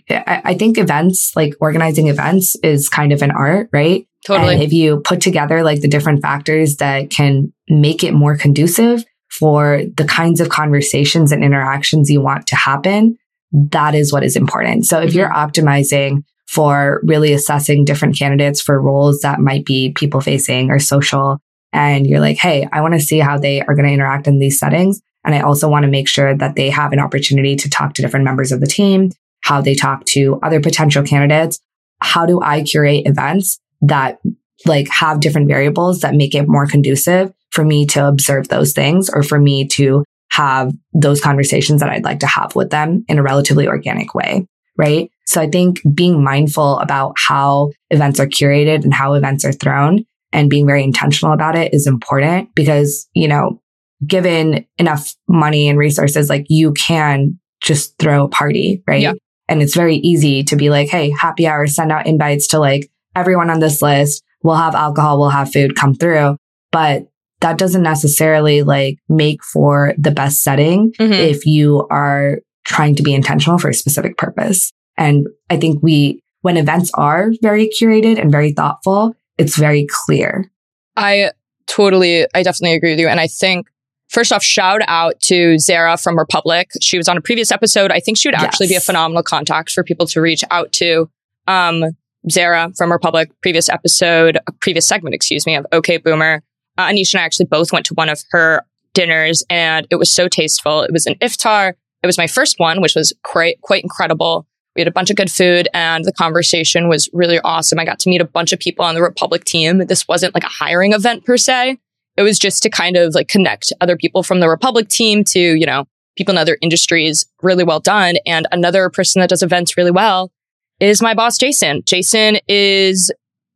[SPEAKER 8] I, I think events, like organizing events is kind of an art, right?
[SPEAKER 5] Totally.
[SPEAKER 8] And if you put together like the different factors that can make it more conducive for the kinds of conversations and interactions you want to happen, that is what is important. So if
[SPEAKER 5] Mm-hmm.
[SPEAKER 8] you're optimizing for really assessing different candidates for roles that might be people facing or social, and you're like, Hey, I want to see how they are going to interact in these settings. And I also want to make sure that they have an opportunity to talk to different members of the team, how they talk to other potential candidates. How do I curate events that like have different variables that make it more conducive for me to observe those things or for me to have those conversations that I'd like to have with them in a relatively organic way. Right. So I think being mindful about how events are curated and how events are thrown and being very intentional about it is important because, you know, given enough money and resources, like you can just throw a party, right?
[SPEAKER 5] Yeah.
[SPEAKER 8] And it's very easy to be like, Hey, happy hour, send out invites to like everyone on this list. We'll have alcohol, we'll have food come through. But that doesn't necessarily like make for the best setting
[SPEAKER 5] Mhm.
[SPEAKER 8] if you are trying to be intentional for a specific purpose. And I think we, when events are very curated and very thoughtful, it's very clear.
[SPEAKER 5] I totally, I definitely agree with you. And I think, first off, shout out to Zara from Republic. She was on a previous episode. I think she would actually be a phenomenal contact for people to reach out to. Um, Zara from Republic, previous episode, previous segment, excuse me, of OK Boomer. Uh, Anisha and I actually both went to one of her dinners and it was so tasteful. It was an iftar. It was my first one, which was quite, quite incredible. We had a bunch of good food and the conversation was really awesome. I got to meet a bunch of people on the Republic team. This wasn't like a hiring event per se. It was just to kind of like connect other people from the Republic team to, you know, people in other industries. Really well done. And another person that does events really well is my boss, Jason. Jason is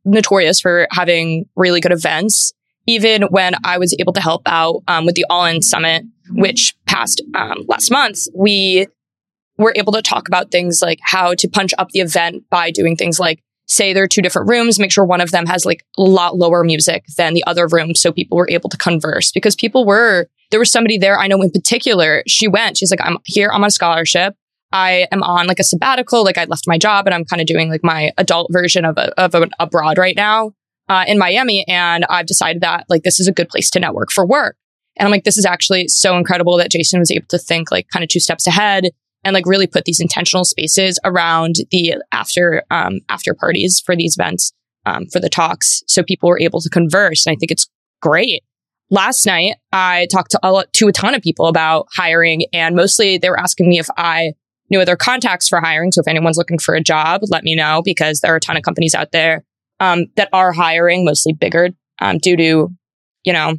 [SPEAKER 5] notorious for having really good events. Even when I was able to help out um, with the All In Summit, which passed um, last month, we were able to talk about things like how to punch up the event by doing things like say there are two different rooms, make sure one of them has like a lot lower music than the other room so people were able to converse because people were there was somebody there I know in particular, she went, she's like, I'm here, I'm on a scholarship. I am on like a sabbatical, like I left my job and I'm kind of doing like my adult version of a, of abroad right now uh, in Miami. And I've decided that like this is a good place to network for work. And I'm like, this is actually so incredible that Jason was able to think like kind of two steps ahead and like really put these intentional spaces around the after um, after parties for these events um, for the talks, so people were able to converse. And I think it's great. Last night, I talked to a, lot- to a ton of people about hiring, and mostly they were asking me if I knew other contacts for hiring. So if anyone's looking for a job, let me know because there are a ton of companies out there um, that are hiring, mostly bigger, um, due to you know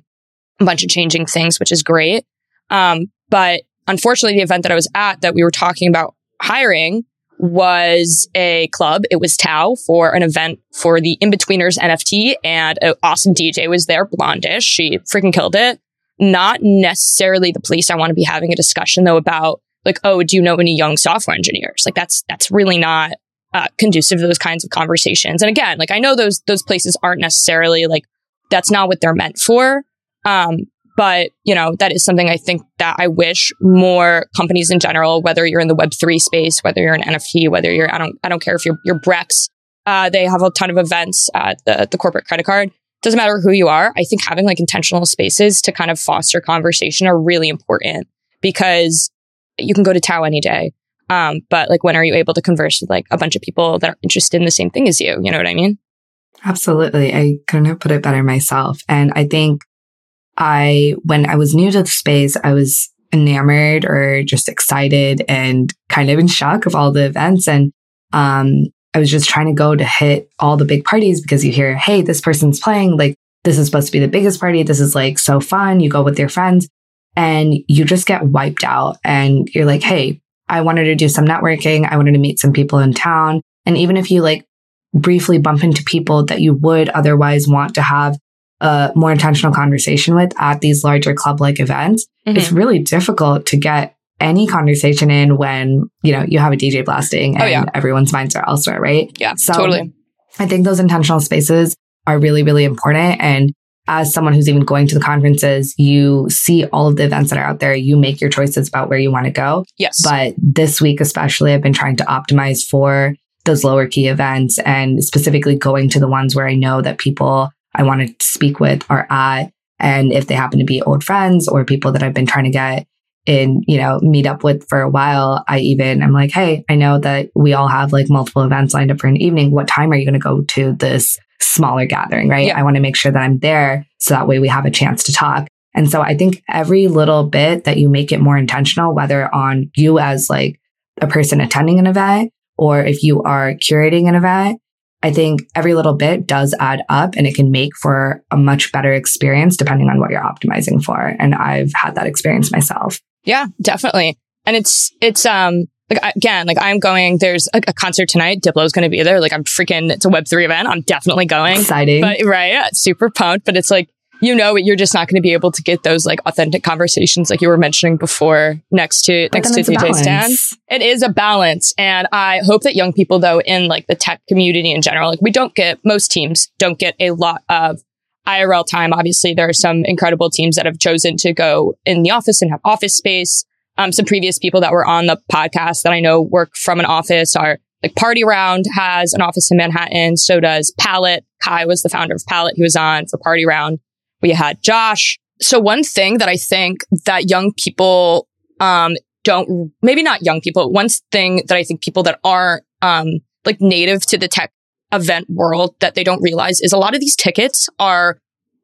[SPEAKER 5] a bunch of changing things, which is great. Um, but unfortunately, the event that I was at that we were talking about hiring was a club. It was Tao for an event for the In-Betweeners NFT and an awesome DJ was there, Blondish. She freaking killed it. Not necessarily the place I want to be having a discussion though about like, oh, do you know any young software engineers? Like that's, that's really not uh, conducive to those kinds of conversations. And again, like I know those, those places aren't necessarily like, that's not what they're meant for. Um, but you know that is something I think that I wish more companies in general, whether you're in the Web three space, whether you're an NFT, whether you're I don't I don't care if you're you're Brex, uh, they have a ton of events at the the corporate credit card. Doesn't matter who you are. I think having like intentional spaces to kind of foster conversation are really important because you can go to Tao any day. Um, but like when are you able to converse with like a bunch of people that are interested in the same thing as you? You know what I mean?
[SPEAKER 8] Absolutely. I couldn't have put it better myself. And I think I, when I was new to the space, I was enamored or just excited and kind of in shock of all the events. And, um, I was just trying to go to hit all the big parties because you hear, Hey, this person's playing. Like, this is supposed to be the biggest party. This is like so fun. You go with your friends and you just get wiped out and you're like, Hey, I wanted to do some networking. I wanted to meet some people in town. And even if you like briefly bump into people that you would otherwise want to have a more intentional conversation with at these larger club like events, it's mm-hmm. really difficult to get any conversation in when, you know, you have a DJ blasting and
[SPEAKER 5] Oh, yeah.
[SPEAKER 8] everyone's minds are elsewhere, right?
[SPEAKER 5] Yeah,
[SPEAKER 8] So
[SPEAKER 5] totally.
[SPEAKER 8] I think those intentional spaces are really, really important. And as someone who's even going to the conferences, you see all of the events that are out there. You make your choices about where you want to go.
[SPEAKER 5] Yes.
[SPEAKER 8] But this week, especially, I've been trying to optimize for those lower key events and specifically going to the ones where I know that people I want to speak with are at. And if they happen to be old friends or people that I've been trying to get in, you know, meet up with for a while, I even, I'm like, Hey, I know that we all have like multiple events lined up for an evening. What time are you going to go to this smaller gathering? Right.
[SPEAKER 5] Yeah.
[SPEAKER 8] I want to make sure that I'm there. So that way we have a chance to talk. And so I think every little bit that you make it more intentional, whether on you as like a person attending an event or if you are curating an event, I think every little bit does add up and it can make for a much better experience depending on what you're optimizing for. And I've had that experience myself.
[SPEAKER 5] Yeah, definitely. And it's, it's, um, like again, like I'm going, there's a, a concert tonight. Diplo's going to be there. Like I'm freaking, it's a web3 event. I'm definitely going.
[SPEAKER 8] Exciting.
[SPEAKER 5] But right, super pumped. But it's like, you know, you're just not going to be able to get those like authentic conversations like you were mentioning before next to,
[SPEAKER 8] But
[SPEAKER 5] next to DJ Stan. It is a balance. And I hope that young people, though, in like the tech community in general, like we don't get, most teams don't get a lot of IRL time. Obviously, there are some incredible teams that have chosen to go in the office and have office space. Um, some previous people that were on the podcast that I know work from an office are like Party Round has an office in Manhattan. So does Palette. Kai was the founder of Palette. He was on for Party Round. We had Josh. So one thing that I think that young people, um, don't, maybe not young people, one thing that I think people that aren't, um, like native to the tech event world that they don't realize is a lot of these tickets are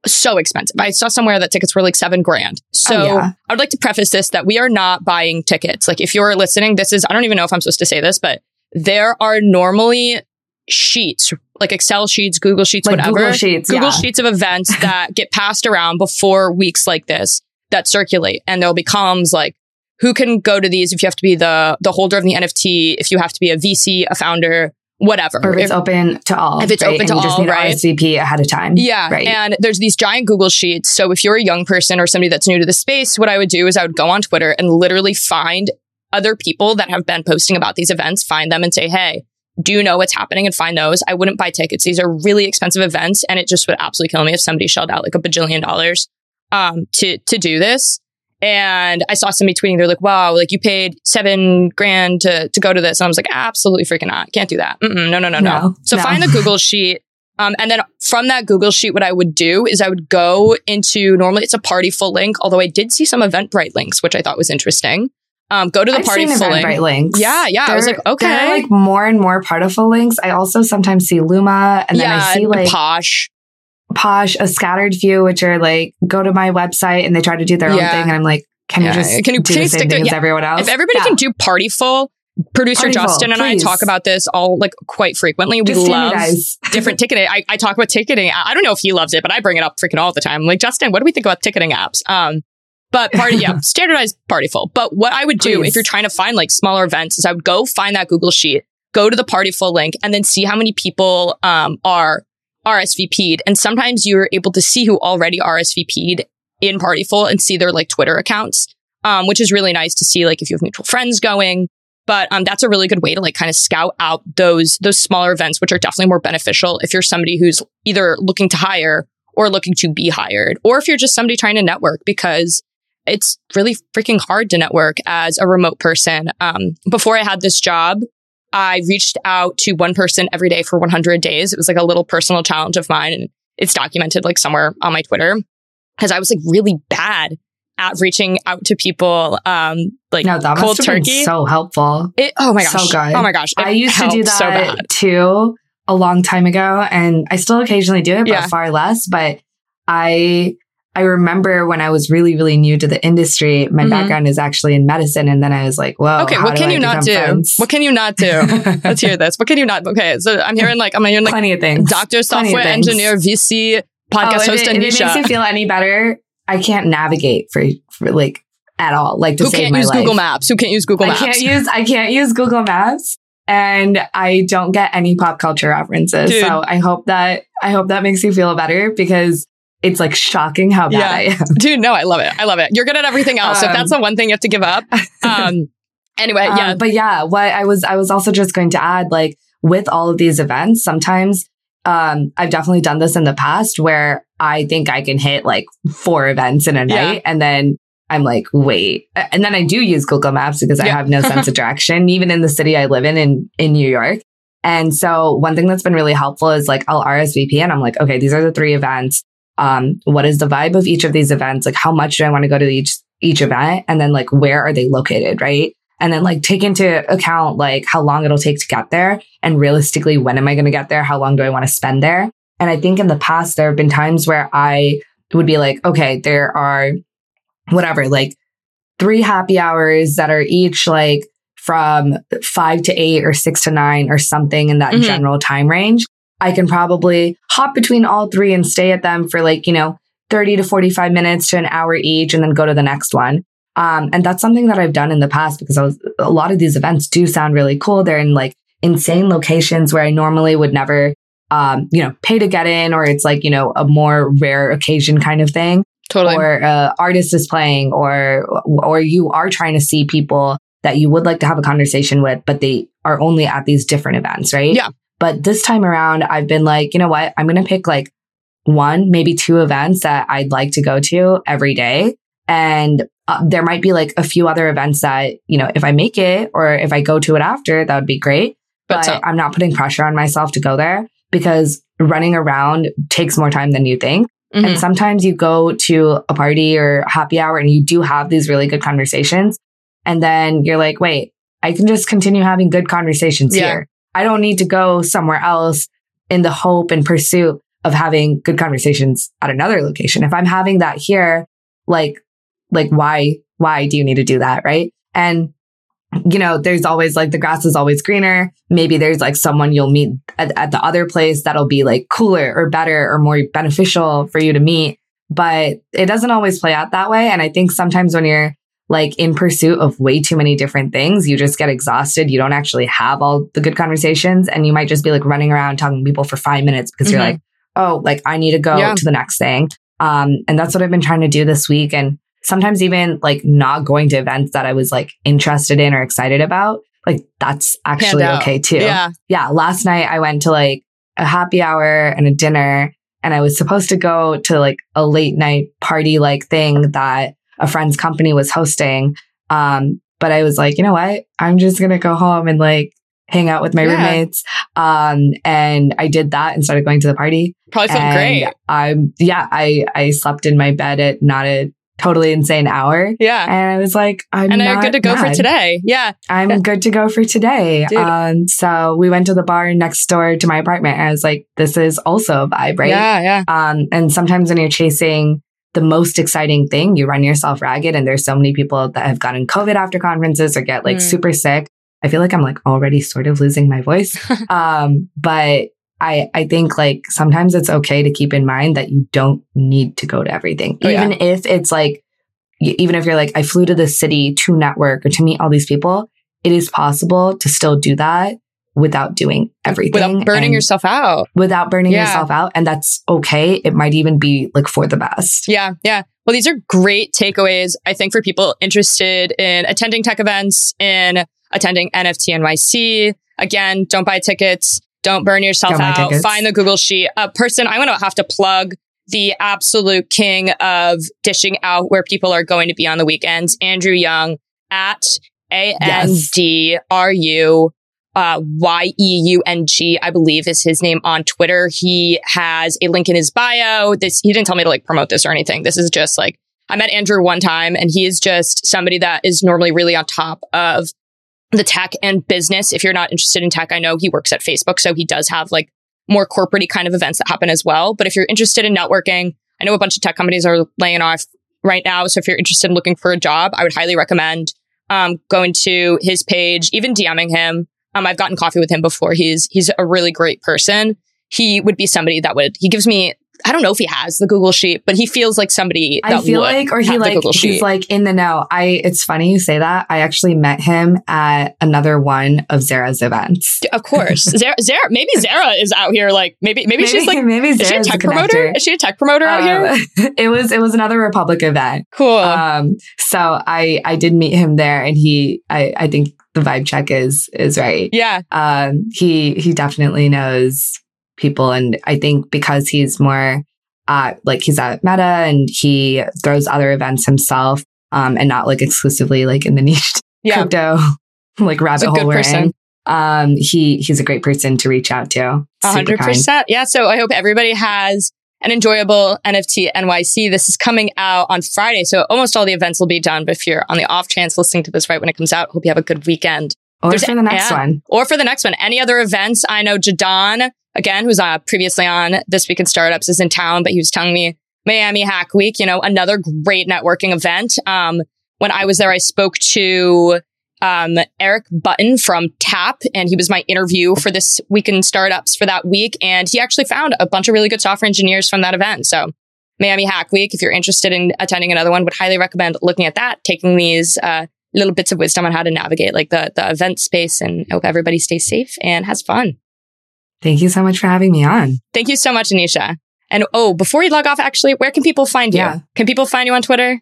[SPEAKER 5] so expensive. I saw somewhere that tickets were like seven grand. So
[SPEAKER 8] Oh, yeah.
[SPEAKER 5] I would like to preface this that we are not buying tickets. Like if you're listening, this is, I don't even know if I'm supposed to say this, but there are normally sheets, like Excel sheets, Google sheets,
[SPEAKER 8] Like
[SPEAKER 5] whatever.
[SPEAKER 8] Google Sheets,
[SPEAKER 5] Google
[SPEAKER 8] yeah.
[SPEAKER 5] sheets of events that get passed around before weeks like this that circulate. And there'll be columns like who can go to these if you have to be the the holder of the NFT, if you have to be a VC, a founder, whatever.
[SPEAKER 8] Or if it's
[SPEAKER 5] If-
[SPEAKER 8] open to all.
[SPEAKER 5] if it's
[SPEAKER 8] right?
[SPEAKER 5] open
[SPEAKER 8] and
[SPEAKER 5] to
[SPEAKER 8] you just
[SPEAKER 5] all,
[SPEAKER 8] need
[SPEAKER 5] right?
[SPEAKER 8] RSVP ahead of time.
[SPEAKER 5] Yeah.
[SPEAKER 8] Right.
[SPEAKER 5] And there's these giant Google sheets. So if you're a young person or somebody that's new to the space, what I would do is I would go on Twitter and literally find other people that have been posting about these events, find them and say, Hey, do you know what's happening and find those? I wouldn't buy tickets. These are really expensive events. And it just would absolutely kill me if somebody shelled out like a bajillion dollars, um, to, to do this. And I saw somebody tweeting, they're like, wow, like you paid seven grand to, to go to this. And I was like, absolutely freaking not. Can't do that. Mm-mm, no, no, no, no.
[SPEAKER 8] No,
[SPEAKER 5] So
[SPEAKER 8] no.
[SPEAKER 5] find the Google sheet. Um, and then from that Google sheet, what I would do is I would go into normally it's a Partiful link, although I did see some Eventbrite links, which I thought was interesting. Um, go to the
[SPEAKER 8] I've
[SPEAKER 5] party
[SPEAKER 8] seen
[SPEAKER 5] full.
[SPEAKER 8] Eventbrite links.
[SPEAKER 5] Yeah, yeah. I was like, okay.
[SPEAKER 8] They're like more and more part of full links. I also sometimes see Luma and then
[SPEAKER 5] yeah,
[SPEAKER 8] I see like
[SPEAKER 5] Posh.
[SPEAKER 8] Posh, a scattered few, which are like go to my website and they try to do their own thing. And I'm like, can
[SPEAKER 5] Yeah.
[SPEAKER 8] you just
[SPEAKER 5] Can you-
[SPEAKER 8] do
[SPEAKER 5] can
[SPEAKER 8] the
[SPEAKER 5] you
[SPEAKER 8] same
[SPEAKER 5] stick to-
[SPEAKER 8] thing as
[SPEAKER 5] yeah.
[SPEAKER 8] everyone else?
[SPEAKER 5] If everybody
[SPEAKER 8] Yeah.
[SPEAKER 5] can do Partiful, producer
[SPEAKER 8] Partiful,
[SPEAKER 5] Justin and I talk about this all like quite frequently. We
[SPEAKER 8] Just
[SPEAKER 5] love different ticketing. I, I talk about ticketing. I, I don't know if he loves it, but I bring it up freaking all the time. I'm like, Justin, what do we think about ticketing apps? Um, but party, yeah, standardized Partiful. But what I would do
[SPEAKER 8] Please.
[SPEAKER 5] if you're trying to find like smaller events is I would go find that Google sheet, go to the Partiful link, and then see how many people um, are RSVP'd. And sometimes you're able to see who already RSVP'd in Partiful and see their like Twitter accounts, um, which is really nice to see like if you have mutual friends going. But um, that's a really good way to like kind of scout out those those smaller events, which are definitely more beneficial if you're somebody who's either looking to hire or looking to be hired, or if you're just somebody trying to network because it's really freaking hard to network as a remote person. Um, before I had this job, I reached out to one person every day for 100 days. It was like a little personal challenge of mine, and it's documented like somewhere on my Twitter because I was like really bad at reaching out to people. Um, like
[SPEAKER 8] no, that
[SPEAKER 5] cold turkey.
[SPEAKER 8] so helpful.
[SPEAKER 5] It, oh my gosh.
[SPEAKER 8] So good.
[SPEAKER 5] Oh my gosh.
[SPEAKER 8] I used to do
[SPEAKER 5] so
[SPEAKER 8] that
[SPEAKER 5] bad.
[SPEAKER 8] too a long time ago, and I still occasionally do it, but
[SPEAKER 5] Yeah.
[SPEAKER 8] far less. But I I remember when I was really really new to the industry, my
[SPEAKER 5] Mhm.
[SPEAKER 8] background is actually in medicine, and then I was like, "Whoa,
[SPEAKER 5] okay, what can you not do?
[SPEAKER 8] friends?
[SPEAKER 5] What can you not do? Let's hear this. What can you not? Okay, so I'm hearing like I'm hearing like
[SPEAKER 8] Plenty of things.
[SPEAKER 5] doctor, software engineer, VC, podcast
[SPEAKER 8] oh,
[SPEAKER 5] host,
[SPEAKER 8] it, if it makes you feel any better, I can't navigate for, for like at all. Like to
[SPEAKER 5] Who
[SPEAKER 8] save
[SPEAKER 5] can't
[SPEAKER 8] my
[SPEAKER 5] use
[SPEAKER 8] life.
[SPEAKER 5] Google Maps? Who can't use Google Maps?
[SPEAKER 8] I can't use I can't use Google Maps and I don't get any pop culture references.
[SPEAKER 5] Dude.
[SPEAKER 8] So I hope that I hope that makes you feel better because it's like shocking how bad
[SPEAKER 5] Yeah.
[SPEAKER 8] I am.
[SPEAKER 5] Dude, no, I love it. I love it. You're good at everything else. if
[SPEAKER 8] Um,
[SPEAKER 5] that's the one thing you have to give up. Um, anyway,
[SPEAKER 8] Um,
[SPEAKER 5] yeah.
[SPEAKER 8] but yeah, what I was I was also just going to add like with all of these events, sometimes um, I've definitely done this in the past where I think I can hit like four events in a
[SPEAKER 5] Yeah.
[SPEAKER 8] night and then I'm like, wait. And then I do use Google Maps because I have no sense of direction, even in the city I live in, in, in New York. And so one thing that's been really helpful is like I'll RSVP and I'm like, okay, these are the three events. Um, what is the vibe of each of these events? Like how much do I want to go to each, each event? And then like, where are they located? Right. And then like take into account like how long it'll take to get there and realistically, when am I going to get there? How long do I want to spend there? And I think in the past, there have been times where I would be like, okay, there are whatever, like three happy hours that are each like from five to eight or six to nine or something in that
[SPEAKER 5] Mhm.
[SPEAKER 8] general time range. I can probably hop between all three and stay at them for like, you know, 30 to 45 minutes to an hour each and then go to the next one. Um, and that's something that I've done in the past because I was, a lot of these events do sound really cool. They're in like insane locations where I normally would never, um, you know, pay to get in, or it's like, you know, a more rare occasion kind of thing
[SPEAKER 5] Totally.
[SPEAKER 8] or uh, artist is playing or or you are trying to see people that you would like to have a conversation with but they are only at these different events right
[SPEAKER 5] Yeah.
[SPEAKER 8] But this time around i've been like you know what i'm going to pick like one maybe two events that i'd like to go to every day and uh, there might be like a few other events that you know if i make it or if i go to it after that would be great
[SPEAKER 5] But
[SPEAKER 8] but
[SPEAKER 5] so-
[SPEAKER 8] i'm not putting pressure on myself to go there because running around takes more time than you think
[SPEAKER 5] Mhm.
[SPEAKER 8] and sometimes you go to a party or happy hour and you do have these really good conversations. And then you're like, wait, I can just continue having good conversations
[SPEAKER 5] Yeah.
[SPEAKER 8] here. I don't need to go somewhere else in the hope and pursuit of having good conversations at another location. If I'm having that here, like, like why, why do you need to do that? Right. And you know, there's always like the grass is always greener. Maybe there's like someone you'll meet at, at the other place that'll be like cooler or better or more beneficial for you to meet. But it doesn't always play out that way. And I think sometimes when you're like in pursuit of way too many different things, you just get exhausted. You don't actually have all the good conversations and you might just be like running around talking to people for five minutes because you're
[SPEAKER 5] Mhm.
[SPEAKER 8] like, oh, like I need to go
[SPEAKER 5] Yeah.
[SPEAKER 8] to the next thing. Um, and that's what I've been trying to do this week. And sometimes even like not going to events that I was like interested in or excited about, like that's actually okay too.
[SPEAKER 5] Yeah.
[SPEAKER 8] Yeah. Last night I went to like a happy hour and a dinner and I was supposed to go to like a late night party like thing that a friend's company was hosting. Um, but I was like, you know what? I'm just going to go home and like hang out with my
[SPEAKER 5] Yeah.
[SPEAKER 8] roommates. Um, and I did that and started going to the party.
[SPEAKER 5] Probably felt great.
[SPEAKER 8] I'm, yeah, I, I slept in my bed at not a totally insane hour.
[SPEAKER 5] Yeah.
[SPEAKER 8] And I was like, I'm
[SPEAKER 5] And you're good to go for today. Yeah.
[SPEAKER 8] I'm good to go for today.
[SPEAKER 5] Dude.
[SPEAKER 8] Um, so we went to the bar next door to my apartment. And I was like, this is also a vibe, right?
[SPEAKER 5] Yeah. Yeah.
[SPEAKER 8] Um, and sometimes when you're chasing the most exciting thing, you run yourself ragged. And there's so many people that have gotten COVID after conferences or get like
[SPEAKER 5] Mm.
[SPEAKER 8] super sick. I feel like I'm like already sort of losing my voice. um, but I, I think like sometimes it's okay to keep in mind that you don't need to go to everything,
[SPEAKER 5] Oh, yeah.
[SPEAKER 8] even if it's like, even if you're like, I flew to the city to network or to meet all these people, it is possible to still do that without doing everything.
[SPEAKER 5] Without burning yourself out.
[SPEAKER 8] Without burning
[SPEAKER 5] Yeah.
[SPEAKER 8] yourself out. And that's okay. It might even be like for the best.
[SPEAKER 5] Yeah, yeah. Well, these are great takeaways, I think, for people interested in attending tech events, in attending NFT NYC. Again, don't buy tickets. Don't burn yourself
[SPEAKER 8] Don't
[SPEAKER 5] out. Find the Google Sheet. A person, I'm going to have to plug the absolute king of dishing out where people are going to be on the weekends, Andrew Yeung at A N D R U uh, Y E U N G, I believe is his name on Twitter. He has a link in his bio. This, he didn't tell me to like promote this or anything. This is just like, I met Andrew one time and he is just somebody that is normally really on top of the tech and business. If you're not interested in tech, I know he works at Facebook. So he does have like more corporate kind of events that happen as well. But if you're interested in networking, I know a bunch of tech companies are laying off right now. So if you're interested in looking for a job, I would highly recommend um, going to his page, even DMing him. Um, I've gotten coffee with him before. He's he's a really great person. He would be somebody that would he gives me. I don't know if he has the Google sheet, but he feels like somebody that
[SPEAKER 8] I feel
[SPEAKER 5] would
[SPEAKER 8] like, or he like, he's
[SPEAKER 5] sheet.
[SPEAKER 8] like in the know. I, it's funny you say that. I actually met him at another one of Zara's events.
[SPEAKER 5] of course, Zara, Zara. Maybe Zara is out here. Like maybe maybe, she's like.
[SPEAKER 8] maybe
[SPEAKER 5] Is she a tech
[SPEAKER 8] the
[SPEAKER 5] promoter? Is she a tech promoter out here?
[SPEAKER 8] Um, it was, it was another Republic event.
[SPEAKER 5] Cool.
[SPEAKER 8] Um, so I, I did meet him there and he, I, I think the vibe check is, is right.
[SPEAKER 5] yeah.
[SPEAKER 8] Um, he, he definitely knows people. And I think because he's more, uh, like he's at Meta and he throws other events himself, um, and not like exclusively like in the niche
[SPEAKER 5] Yeah.
[SPEAKER 8] crypto, like rabbit hole we're
[SPEAKER 5] person.
[SPEAKER 8] in. Um, he, he's a great person to reach out to.
[SPEAKER 5] Hundred percent. Yeah. So I hope everybody has an enjoyable NFT NYC. This is coming out on Friday. So almost all the events will be done. But if you're on the off chance listening to this right when it comes out, hope you have a good weekend.
[SPEAKER 8] Or
[SPEAKER 5] There's-
[SPEAKER 8] for the next
[SPEAKER 5] yeah.
[SPEAKER 8] one.
[SPEAKER 5] Or for the next one, any other events? I know Jadon, again, who's uh, previously on This Week in Startups, is in town, but he was telling me Miami Hack Week, you know, another great networking event. Um, when I was there, I spoke to um, Eric Button from TAP, and he was my interview for this week in startups for that week. And he actually found a bunch of really good software engineers from that event. So, Miami Hack Week, if you're interested in attending another one, would highly recommend looking at that, taking these uh, little bits of wisdom on how to navigate like the the event space. And hope everybody stays safe and has fun.
[SPEAKER 8] Thank you so much for having me on.
[SPEAKER 5] Thank you so much, Anisha. And oh, before you log off, actually, where can people find you?
[SPEAKER 8] Yeah.
[SPEAKER 5] Can people find you on Twitter?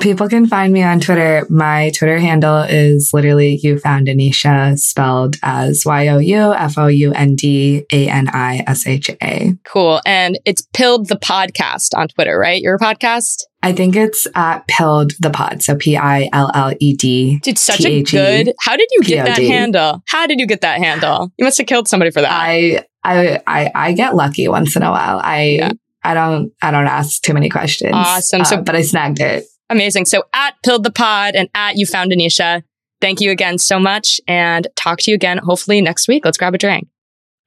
[SPEAKER 8] People can find me on Twitter. My Twitter handle is literally you found Anisha spelled as Y O U F O U N D A N I S H A.
[SPEAKER 5] Cool. And it's Pilled the Podcast on Twitter, right? Your podcast?
[SPEAKER 8] I think it's at Pilled the Pod. So P I L L E D.
[SPEAKER 5] Dude, such a good. How did you get that handle? How did you get that handle? You must have killed somebody for that.
[SPEAKER 8] I, I, I, I get lucky once in a while. I,
[SPEAKER 5] Yeah.
[SPEAKER 8] I don't, I don't ask too many questions.
[SPEAKER 5] Awesome. So-
[SPEAKER 8] Uh, but I snagged it.
[SPEAKER 5] Amazing. So at Pilled the Pod and at You Found Anisha, thank you again so much and talk to you again hopefully next week. Let's grab a drink.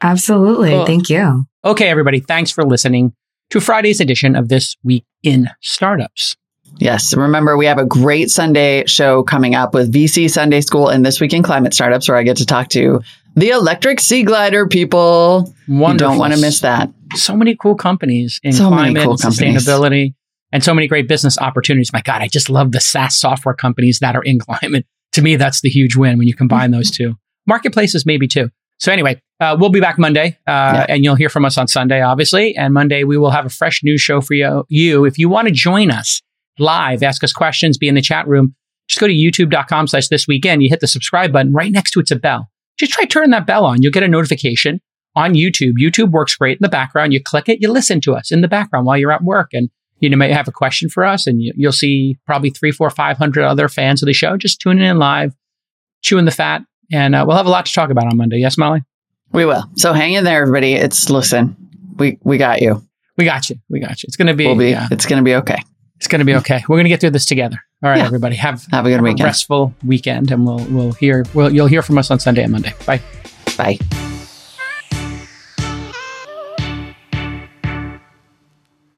[SPEAKER 8] Absolutely.
[SPEAKER 5] Cool.
[SPEAKER 8] Thank you.
[SPEAKER 1] Okay, everybody, thanks for listening to Friday's edition of This Week in Startups.
[SPEAKER 2] Yes. Remember, we have a great Sunday show coming up with VC Sunday School and This Week in Climate Startups, where I get to talk to the electric sea glider people. You don't want to miss that.
[SPEAKER 1] So many cool companies in
[SPEAKER 2] So many
[SPEAKER 1] climate
[SPEAKER 2] cool
[SPEAKER 1] and
[SPEAKER 2] companies.
[SPEAKER 1] And so many great business opportunities. My God, I just love the SaaS software companies that are in climate. To me, that's the huge win when you combine those two. Marketplaces, maybe too. So anyway, uh, we'll be back Monday, uh,
[SPEAKER 2] Yeah.
[SPEAKER 1] and you'll hear from us on Sunday, obviously. And Monday we will have a fresh news show for you. You, if you want to join us live, ask us questions, be in the chat room. Just go to youtube.com slash this weekend. You hit the subscribe button. Right next to it's a bell. Just try turning that bell on. You'll get a notification on YouTube. YouTube works great in the background. You click it, you listen to us in the background while you're at work. And you know, may have a question for us, and you, you'll see probably three, four, five hundred other fans of the show just tuning in live, chewing the fat, and uh, we'll have a lot to talk about on Monday. Yes, Molly,
[SPEAKER 2] We will. So hang in there, everybody. It's listen. We we got you.
[SPEAKER 1] we got you. We got you. It's gonna be.
[SPEAKER 2] We'll be. It's going to be okay.
[SPEAKER 1] it's gonna be okay. We're gonna get through this together. All right,
[SPEAKER 2] Yeah.
[SPEAKER 1] everybody. Have
[SPEAKER 2] Have a good
[SPEAKER 1] have
[SPEAKER 2] weekend.
[SPEAKER 1] restful weekend, and we'll we'll hear. We'll, you'll hear from us on Sunday and Monday. Bye.
[SPEAKER 2] Bye.